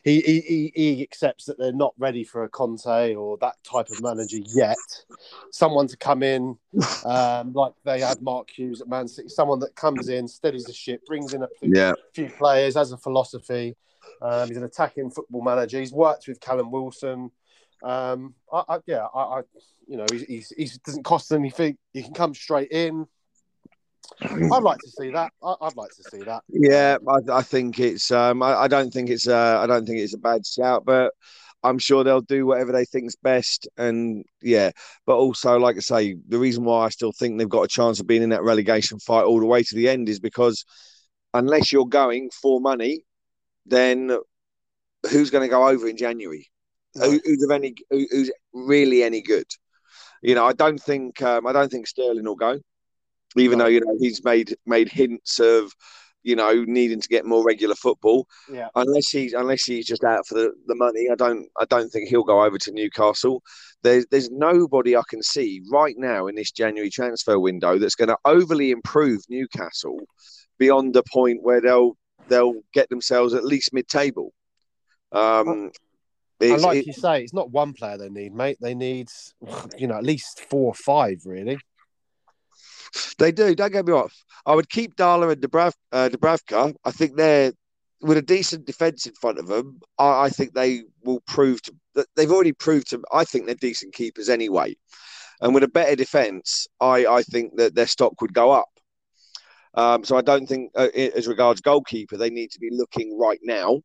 he he he accepts that they're not ready for a Conte or that type of manager yet. Someone to come in, um, like they had Mark Hughes at Man City. Someone that comes in, steadies the ship, brings in a few, Yeah. few players, has a philosophy. Um, he's an attacking football manager. He's worked with Callum Wilson. Um, I, I, yeah, I, I, you know, he's, he's, he's doesn't cost anything. He can come straight in. I'd like to see that. I, I'd like to see that. Yeah, I, I think it's. Um, I, I don't think it's. Uh, I don't think it's a bad shout, but I'm sure they'll do whatever they think's best. And yeah, but also, like I say, the reason why I still think they've got a chance of being in that relegation fight all the way to the end is because unless you're going for money, then who's going to go over in January? Who, who's of any? Who, who's really any good? You know, I don't think. Um, I don't think Sterling will go, even though you know he's made made hints of you know needing to get more regular football. Yeah. Unless he's unless he's just out for the, the money, I don't I don't think he'll go over to Newcastle. There's there's nobody I can see right now in this January transfer window that's going to overly improve Newcastle beyond the point where they'll they'll get themselves at least mid table. Um, And like it- you say, it's not one player they need, mate. They need, you know, at least four or five, really. They do. Don't get me wrong. I would keep Darlow and Dubrav, uh, Dubravka. I think they're with a decent defence in front of them. I, I think they will prove to they've already proved to. I think they're decent keepers anyway, and with a better defence, I I think that their stock would go up. Um, so I don't think, uh, as regards goalkeeper, they need to be looking right now.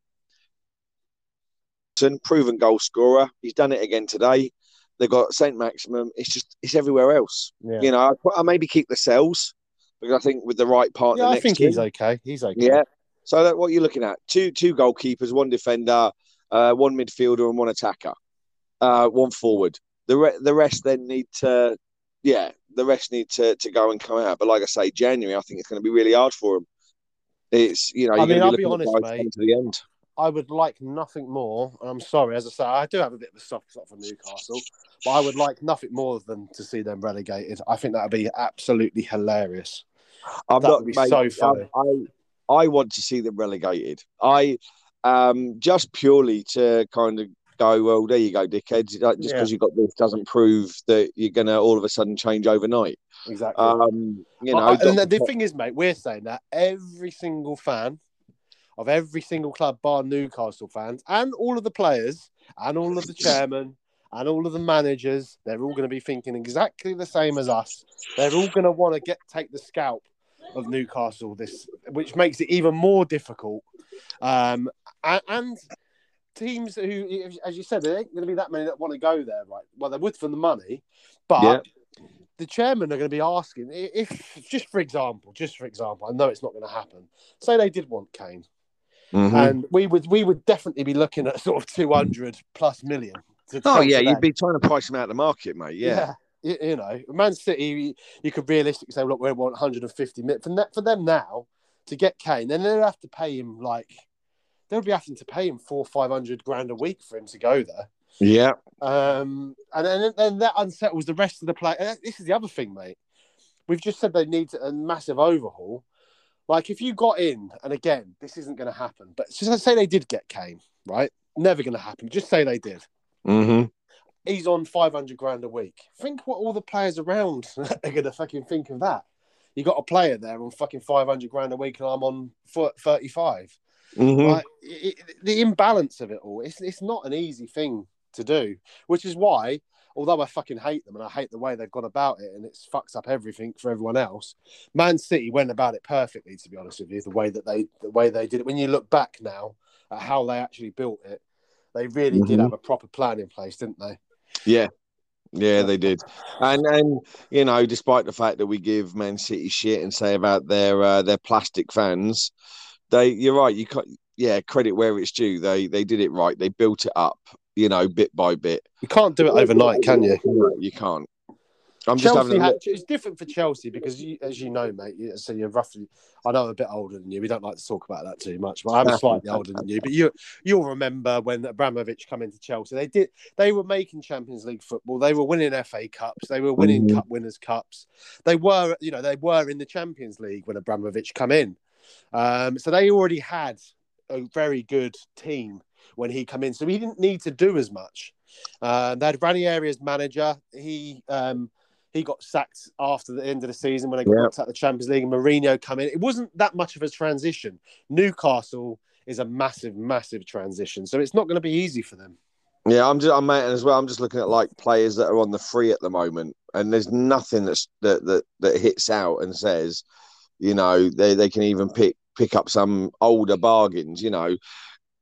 Proven goal scorer. He's done it again today. They've got Saint-Maximin. It's just it's everywhere else. Yeah, You know, I, I maybe keep Lascelles because I think with the right partner yeah I next think to he's okay. He's okay. yeah. So that what you're looking at: two two goalkeepers, one defender, uh, one midfielder, and one attacker, uh, one forward. The re- the rest then need to, yeah, the rest need to to go and come out. But like I say, January, I think it's going to be really hard for them. It's you know, I you're mean, I'll be honest, mate. to the end. I would like nothing more. And I'm sorry, as I say, I do have a bit of a soft spot for Newcastle, but I would like nothing more than to see them relegated. I think that would be absolutely hilarious. I'm That not, would be mate, so funny. I, I want to see them relegated. I um just purely to kind of go, well, there you go, dickheads. Just Yeah. because you got this doesn't prove that you're gonna all of a sudden change overnight. Exactly. Um, you know, I- and the, the thing is, mate, we're saying that every single fan of every single club, bar Newcastle fans, and all of the players, and all of the chairmen, and all of the managers, they're all going to be thinking exactly the same as us. They're all going to want to get take the scalp of Newcastle, this which makes it even more difficult. Um, and, and teams who, as you said, there ain't going to be that many that want to go there, right? Well, they would for the money, but Yeah. the chairman are going to be asking if, just for example, just for example, I know it's not going to happen. Say they did want Kane, Mhm. and we would we would definitely be looking at sort of two hundred plus million. Oh yeah, today. you'd be trying to price them out of the market, mate. Yeah, You, you know, Man City, you could realistically say, look, we want 150 million. For, ne- for them now to get Kane, then they'll have to pay him like, they'll be having to pay him four, 500 grand a week for him to go there. yeah, Um, and then, then that unsettles the rest of the play. This is the other thing, mate. We've just said they need a massive overhaul. Like, if you got in, and again, this isn't going to happen, but just say they did get Kane, right? Never going to happen. Just say they did. hmm He's on 500 grand a week. Think what all the players around are going to fucking think of that. You got a player there on fucking 500 grand a week, and I'm on foot 35. hmm Like, it- the imbalance of it all, it's, it's not an easy thing to do, which is why, although I fucking hate them and I hate the way they've gone about it and it's fucks up everything for everyone else, Man City went about it perfectly, to be honest with you, the way that they the way they did it. When you look back now at how they actually built it, they really did Mhm. have a proper plan in place, didn't they? yeah, yeah, they did. And and you know, despite the fact that we give Man City shit and say about their uh, their plastic fans, they you're right. You can't. Yeah, credit where it's due. They they did it right. They built it up. You know, bit by bit. You can't do it overnight, can you? You can't. I'm just Chelsea having a had, it's different for Chelsea because, you, as you know, mate. You, so you're roughly. I know I'm a bit older than you. We don't like to talk about that too much, but I'm slightly older than you. But you you'll remember when Abramovich come into Chelsea. They did. They were making Champions League football. They were winning FA Cups. They were winning Mhm. Cup Winners' Cups. They were, you know, they were in the Champions League when Abramovich come in. Um, so they already had a very good team when he come in, so he didn't need to do as much. Uh, they had Ranieri as manager. He um, he got sacked after the end of the season when they got Yeah. knocked out of the Champions League. and Mourinho come in. It wasn't that much of a transition. Newcastle is a massive, massive transition, so it's not going to be easy for them. Yeah, I'm just I'm as well. I'm just looking at like players that are on the free at the moment, and there's nothing that's that that that hits out and says, you know, they they can even pick pick up some older bargains. You know,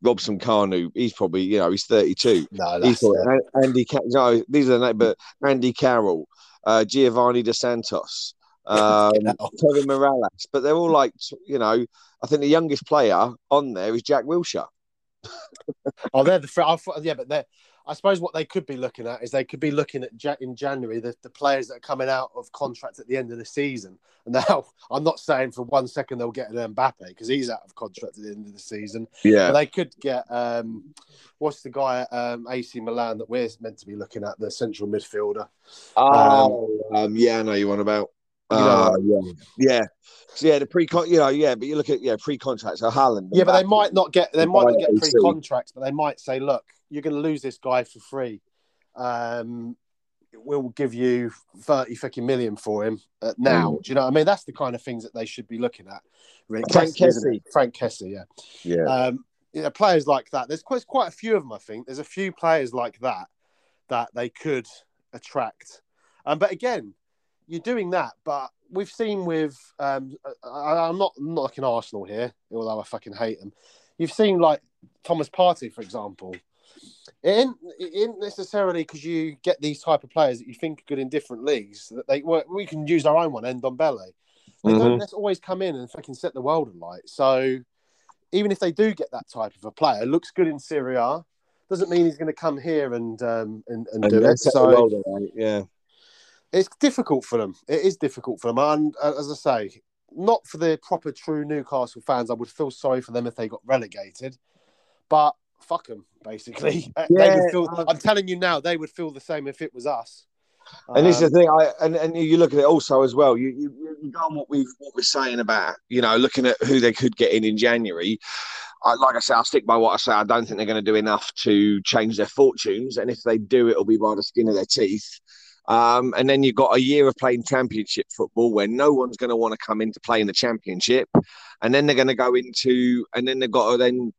Robson Kanu, he's probably you know he's 32. No, He's that's probably, Andy, no, these are the but Andy Carroll, uh, Giovani dos Santos, um. Kevin Mirallas, but they're all like you know. I think the youngest player on there is Jack Wilshere. Oh, they're the fr- I thought- yeah, but they're. I suppose what they could be looking at is they could be looking at in January the, the players that are coming out of contract at the end of the season. And now I'm not saying for one second they'll get an Mbappe because he's out of contract at the end of the season. Yeah, But they could get um, what's the guy at um, AC Milan that we're meant to be looking at the central midfielder. Oh, um, yeah, I know you want about. You know, Uh, yeah, yeah, so, yeah. The pre con, you know, yeah, but you look at yeah pre contracts. So Haaland, Yeah, but they might not get they might not get pre contracts, but they might say, look, you're going to lose this guy for free. Um, we'll give you thirty fucking million for him uh, now. Mm. Do you know what I mean? That's the kind of things that they should be looking at. Really. Frank Kessie, isn't Kessie. it? Frank Kessie, yeah. Yeah, Um, you know, players like that. There's quite quite a few of them. I think there's a few players like that that they could attract. Um, but again, you're doing that. But we've seen with um, I, I'm not I'm not like an Arsenal here, although I fucking hate them. You've seen like Thomas Partey, for example. It ain't, it ain't necessarily because you get these type of players that you think are good in different leagues that they well, we can use our own one, Ndombele. They don't Mhm. let's always come in and fucking set the world alight. So even if they do get that type of a player, looks good in Serie A, doesn't mean he's going to come here and um, and, and, and do it. So yeah, it's difficult for them. It is difficult for them, and uh, as I say, not for the proper true Newcastle fans. I would feel sorry for them if they got relegated, but fuck them, basically. They Yeah, would feel, um, I'm telling you now, they would feel the same if it was us. And this is Um, the thing, I and, and you look at it also as well. You you, you go on what we what we're saying about you know looking at who they could get in in January. I, like I say, I'll stick by what I say. I don't think they're going to do enough to change their fortunes, and if they do, it'll be by the skin of their teeth. Um, and then you've got a year of playing championship football where no one's going to want to come in to play in the championship, and then they're going to go into, and then they've got to then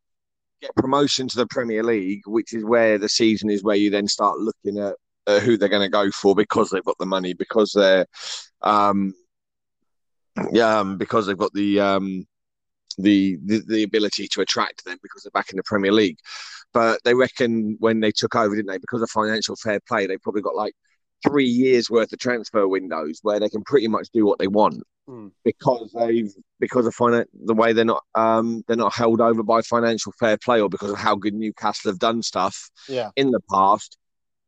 get promotion to the Premier League, which is where the season is where you then start looking at uh, who they're going to go for because they've got the money, because they're, um, yeah, um, because they've got the, um, the the the ability to attract them because they're back in the Premier League. But they reckon when they took over, didn't they? Because of financial fair play, they probably got like three years worth of transfer windows where they can pretty much do what they want Hmm. because they've because of finan- the way they're not um they're not held over by financial fair play or because of how good Newcastle have done stuff yeah. in the past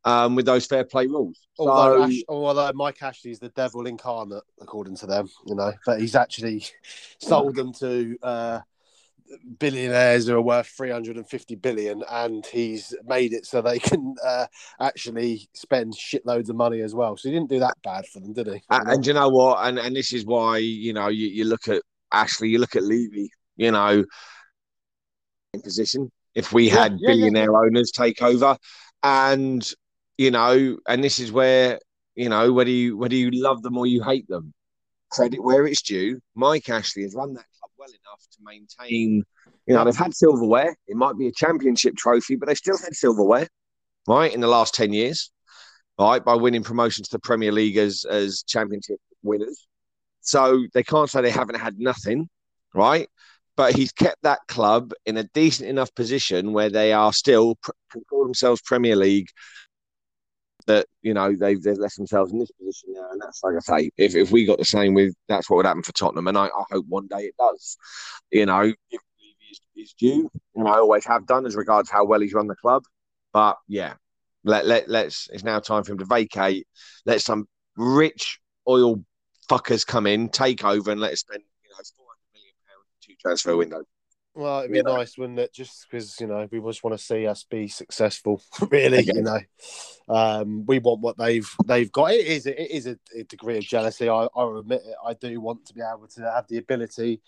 um, with those fair play rules. Although, So, Ash, although Mike Ashley's the devil incarnate, according to them, you know, but he's actually sold them to uh, billionaires who are worth 350 billion, and he's made it so they can uh, actually spend shitloads of money as well. So he didn't do that bad for them, did he? and, and you know what? And and this is why you know you, you look at Ashley, you look at Levy, you know, in position. If we Yeah, had yeah, yeah, billionaire owners take over, and you know, and this is where you know whether you whether you love them or you hate them, credit where it's due. Mike Ashley has run that club well enough to maintain. You know, they've had silverware. It might be a championship trophy, but they still had silverware, right, in the last ten years, right, by winning promotions to the Premier League as as championship winners. So they can't say they haven't had nothing, right? But he's kept that club in a decent enough position where they are still can call themselves Premier League. That you know they've they've left themselves in this position now, and that's like I say, if, if we got the same with that's what would happen for Tottenham, and I, I hope one day it does. You know, if Levy is, is due, and I always have done as regards how well he's run the club. But yeah, let let let's it's now time for him to vacate. Let some rich oil fuckers come in, take over, and let us spend you know four hundred million pounds two transfer window. Well, it'd be Yeah. nice, wouldn't it? Just because you know we just want to see us be successful. really, you know, um, we want what they've they've got. It is it is a, a degree of jealousy. I, I admit it. I do want to be able to have the ability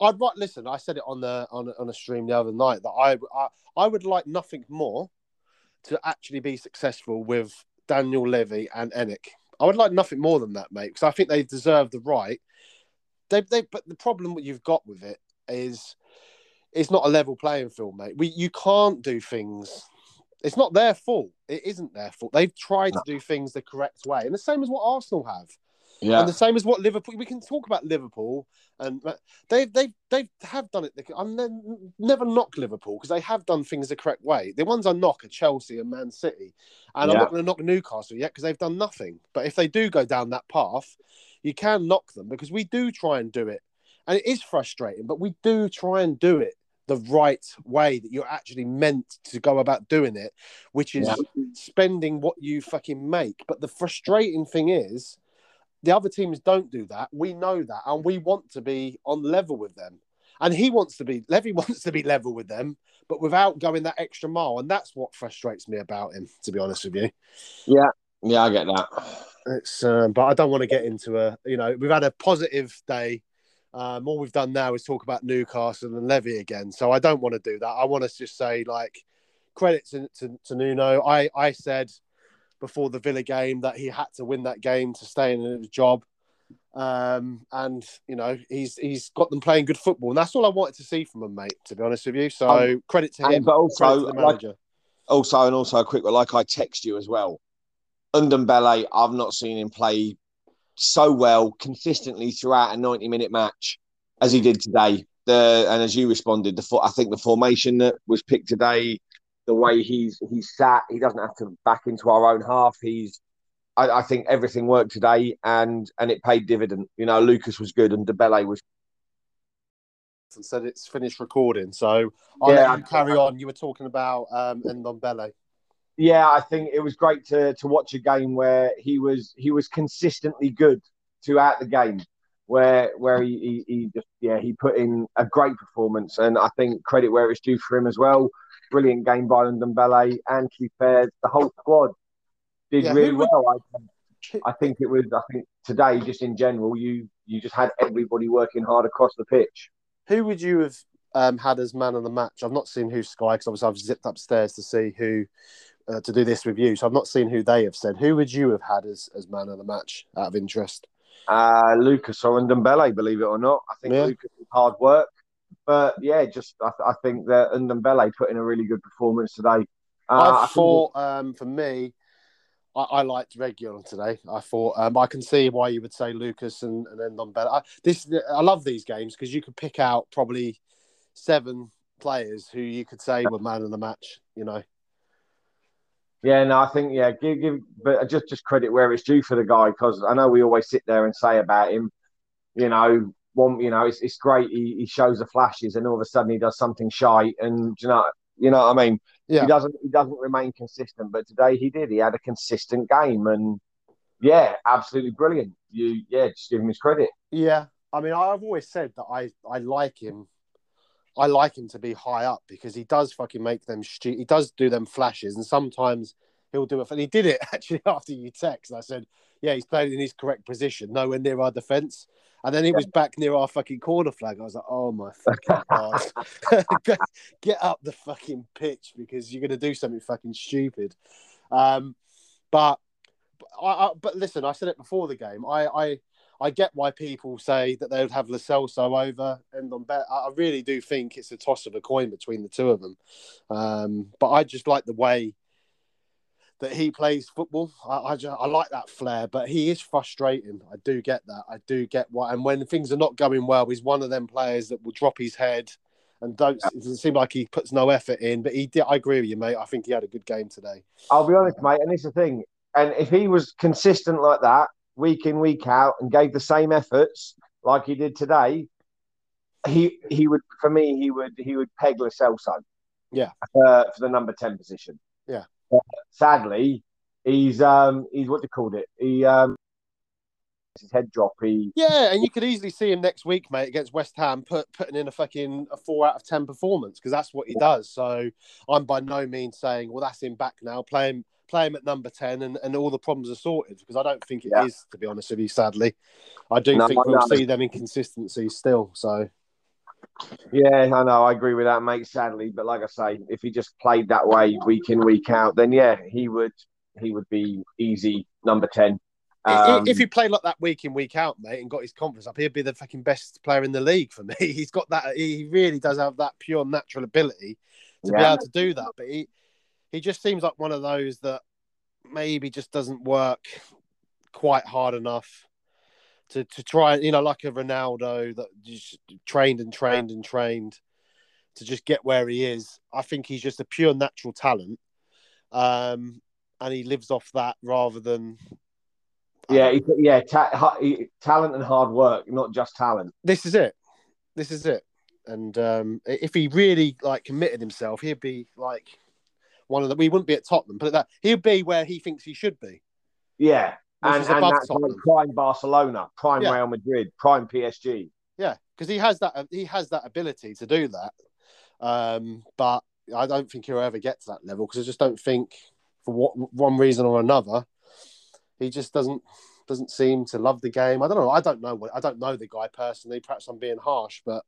I'd right. Listen, I said it on the on on a stream the other night that I, I I would like nothing more to actually be successful with Daniel Levy and ENIC. I would like nothing more than that, mate, because I think they deserve the right. They they but the problem what you've got with it is it's not a level playing field, mate. We you can't do things. It's not their fault. It isn't their fault. They've tried to do things the correct way, and the same as what Arsenal have. Yeah. And the same as what Liverpool. We can talk about Liverpool, and they've they've they have done it. I'm never knock Liverpool because they have done things the correct way. The ones I knock are Chelsea and Man City, and Yeah. I'm not going to knock Newcastle yet because they've done nothing. But if they do go down that path, you can knock them because we do try and do it, and it is frustrating, but we do try and do it the right way that you're actually meant to go about doing it, which is Yeah. spending what you fucking make. But the frustrating thing is the other teams don't do that. We know that, and we want to be on level with them. And he wants to be Levy wants to be level with them, but without going that extra mile. And that's what frustrates me about him, to be honest with you. Yeah. Yeah, I get that. It's um, but I don't want to get into a you know we've had a positive day. Um, all we've done now is talk about Newcastle and Levy again. So I don't want to do that. I want to just say like credit to, to, to Nuno. I I said before the Villa game that he had to win that game to stay in his job. Um, and you know he's he's got them playing good football, and that's all I wanted to see from him, mate. To be honest with you, so Um, credit to him, but also, the like- manager. Also, and also a quick one, like I text you as well. Ndombele, I've not seen him play so well consistently throughout a 90 minute match as he did today. The and as you responded, the I think the formation that was picked today, the way he's he's sat, he doesn't have to back into our own half. He's I, I think everything worked today and and it paid dividend. You know, Lucas was good and Ndombele was and said it's finished recording. So I'll Yeah. let you carry on. You were talking about um, Ndombele. Yeah, I think it was great to to watch a game where he was he was consistently good throughout the game, where where he, he, he just yeah he put in a great performance, and I think credit where it's due for him as well. Brilliant game by and to be fair, the whole squad did Yeah, really would- well. I, I think it was I think today just in general you you just had everybody working hard across the pitch. Who would you have um, had as man of the match? I've not seen who Sky because obviously I've zipped upstairs to see who uh, to do this with you. So I've not seen who they have said. Who would you have had as, as man of the match out of interest? Uh, Lucas or Ndombele, believe it or not. I think Yeah. Lucas is hard work. But yeah, just I, I think that Ndombele put in a really good performance today. Uh, I thought um, for me, I, I liked Reguilon today. I thought um, I can see why you would say Lucas and, and then. I, this I love these games because you could pick out probably seven players who you could say were man of the match. You know. Yeah, no, I think yeah, give give, but just just credit where it's due for the guy because I know we always sit there and say about him, you know, one, you know, it's it's great he, he shows the flashes and all of a sudden he does something shy and you know, you know what I mean. Yeah. He doesn't he doesn't remain consistent, but today he did. He had a consistent game and yeah, absolutely brilliant. You yeah, just give him his credit. Yeah, I mean, I've always said that I I like him. I like him to be high up because he does fucking make them stu- He does do them flashes, and sometimes he'll do it. And he did it actually after you text. I said, "Yeah, he's playing in his correct position, nowhere near our defense." And then he was back near our fucking corner flag. I was like, "Oh my fucking god, get, get up the fucking pitch because you're going to do something fucking stupid." Um, but I, I, but listen, I said it before the game. I, I I get why people say that they would have Lo Celso over Ndombele. I I really do think it's a toss of a coin between the two of them. Um, but I just like the way that he plays football. I, I, just, I like that flair, but he is frustrating. I do get that. I do get why. And when things are not going well, he's one of them players that will drop his head and don't. It doesn't seem like he puts no effort in. But he did. I agree with you, mate. I think he had a good game today. I'll be honest, mate, and it's the thing. And if he was consistent like that, week in, week out, and gave the same efforts like he did today, he he would for me he would he would peg Lo Celso. Yeah. Uh, for the number ten position. Yeah. But sadly, he's um he's what they called it. He um his head drop. He Yeah, and you could easily see him next week, mate, against West Ham, put, putting in a fucking a four out of ten performance because that's what he does. So I'm by no means saying, well, that's him back now. Play him, play him at number ten, and, and all the problems are sorted because I don't think it is. Yeah. to be honest with you. Sadly, I do No, think we'll no. see them inconsistencies still. So Yeah, I know. I agree with that, mate. Sadly, but like I say, if he just played that way week in, week out, then yeah, he would he would be easy number ten. Um, if he played like that week in, week out, mate, and got his confidence up, he'd be the fucking best player in the league for me. He's got that. He really does have that pure natural ability to yeah. be able to do that. But he he just seems like one of those that maybe just doesn't work quite hard enough to to try, you know, like a Ronaldo that just trained and trained and trained to just get where he is. I think he's just a pure natural talent, um, and he lives off that rather than. Yeah, he, yeah, ta- he, talent and hard work, not just talent. This is it. This is it. And um, if he really like committed himself, he'd be like one of the. We wouldn't be at Tottenham, but that he'd be where he thinks he should be. Yeah, and, and that's like prime Barcelona, prime yeah. Real Madrid, prime PSG. Yeah, because he has that he has that ability to do that. Um, but I don't think he'll ever get to that level because I just don't think, for what one reason or another, he just doesn't doesn't seem to love the game. I don't know. I don't know what I don't know the guy personally. Perhaps I'm being harsh, but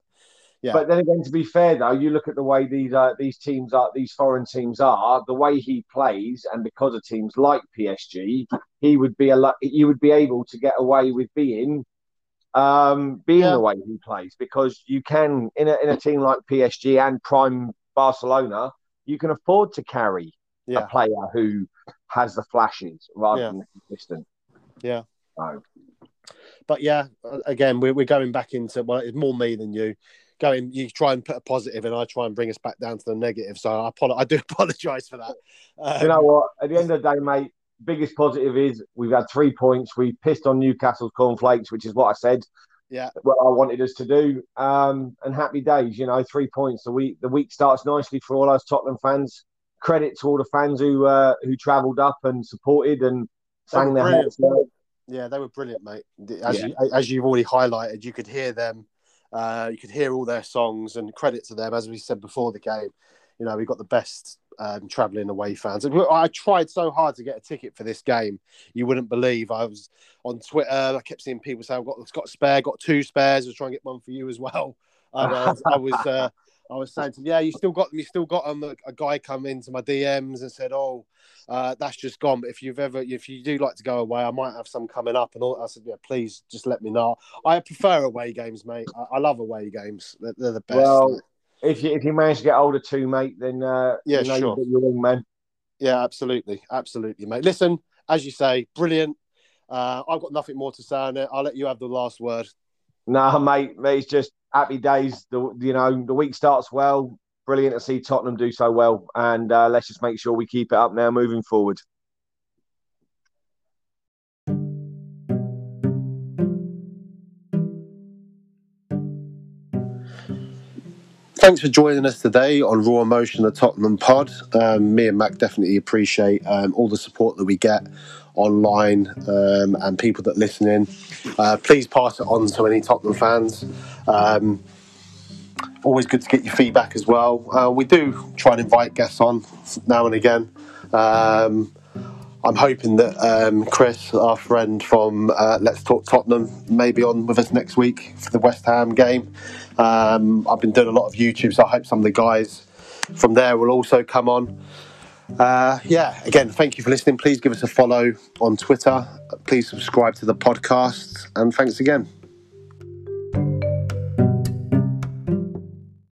yeah. But then again, to be fair though, you look at the way these uh, these teams are, these foreign teams are, the way he plays, and because of teams like PSG, he would be a lot. You would be able to get away with being um, being yeah. the way he plays because you can in a in a team like PSG and prime Barcelona, you can afford to carry yeah. a player who has the flashes rather yeah. than the consistent. Yeah. So. But yeah, again, we're, we're going back into well, it's more me than you going, you try and put a positive, and I try and bring us back down to the negative. So I, apolo- I do apologise for that. Um, you know what? At the end of the day, mate, biggest positive is we've had three points. We pissed on Newcastle's cornflakes, which is what I said. Yeah, what I wanted us to do. Um, and happy days, you know, three points. The week the week starts nicely for all us Tottenham fans. Credit to all the fans who uh, who travelled up and supported and sang their hearts out. Yeah, they were brilliant, mate. As yeah. you, as you've already highlighted, you could hear them uh, you could hear all their songs and credit to them, as we said before the game. You know, we got the best um, traveling away fans. I tried so hard to get a ticket for this game. You wouldn't believe. I was on Twitter. I kept seeing people say, "I've got, got a spare, got two spares. I was trying to get one for you as well." And, uh, I was, uh, I was saying to him, "Yeah, you still got them. You still got them." A, a guy come into my DMs and said, "Oh, uh, that's just gone. But if you've ever, if you do like to go away, I might have some coming up." And all I said, "Yeah, please, just let me know." I prefer away games, mate. I, I love away games. They're, they're the best. Well, if you if you manage to get older too, mate, then uh, yeah, you know sure, you're man. Yeah, absolutely, absolutely, mate. Listen, as you say, brilliant. Uh, I've got nothing more to say on it. I'll let you have the last word. No, mate, mate, it's just happy days. The you know the week starts well. Brilliant to see Tottenham do so well, and uh, let's just make sure we keep it up now moving forward. Thanks for joining us today on Raw Emotion, the Tottenham Pod. Um, me and Mac definitely appreciate um, all the support that we get online um, and people that listen in. Uh, please pass it on to any Tottenham fans. Um, always good to get your feedback as well. Uh, we do try and invite guests on now and again. Um, I'm hoping that um, Chris, our friend from uh, Let's Talk Tottenham, may be on with us next week for the West Ham game. Um, I've been doing a lot of YouTube, so I hope some of the guys from there will also come on. Uh, yeah, again, thank you for listening. Please give us a follow on Twitter. Please subscribe to the podcast, and thanks again.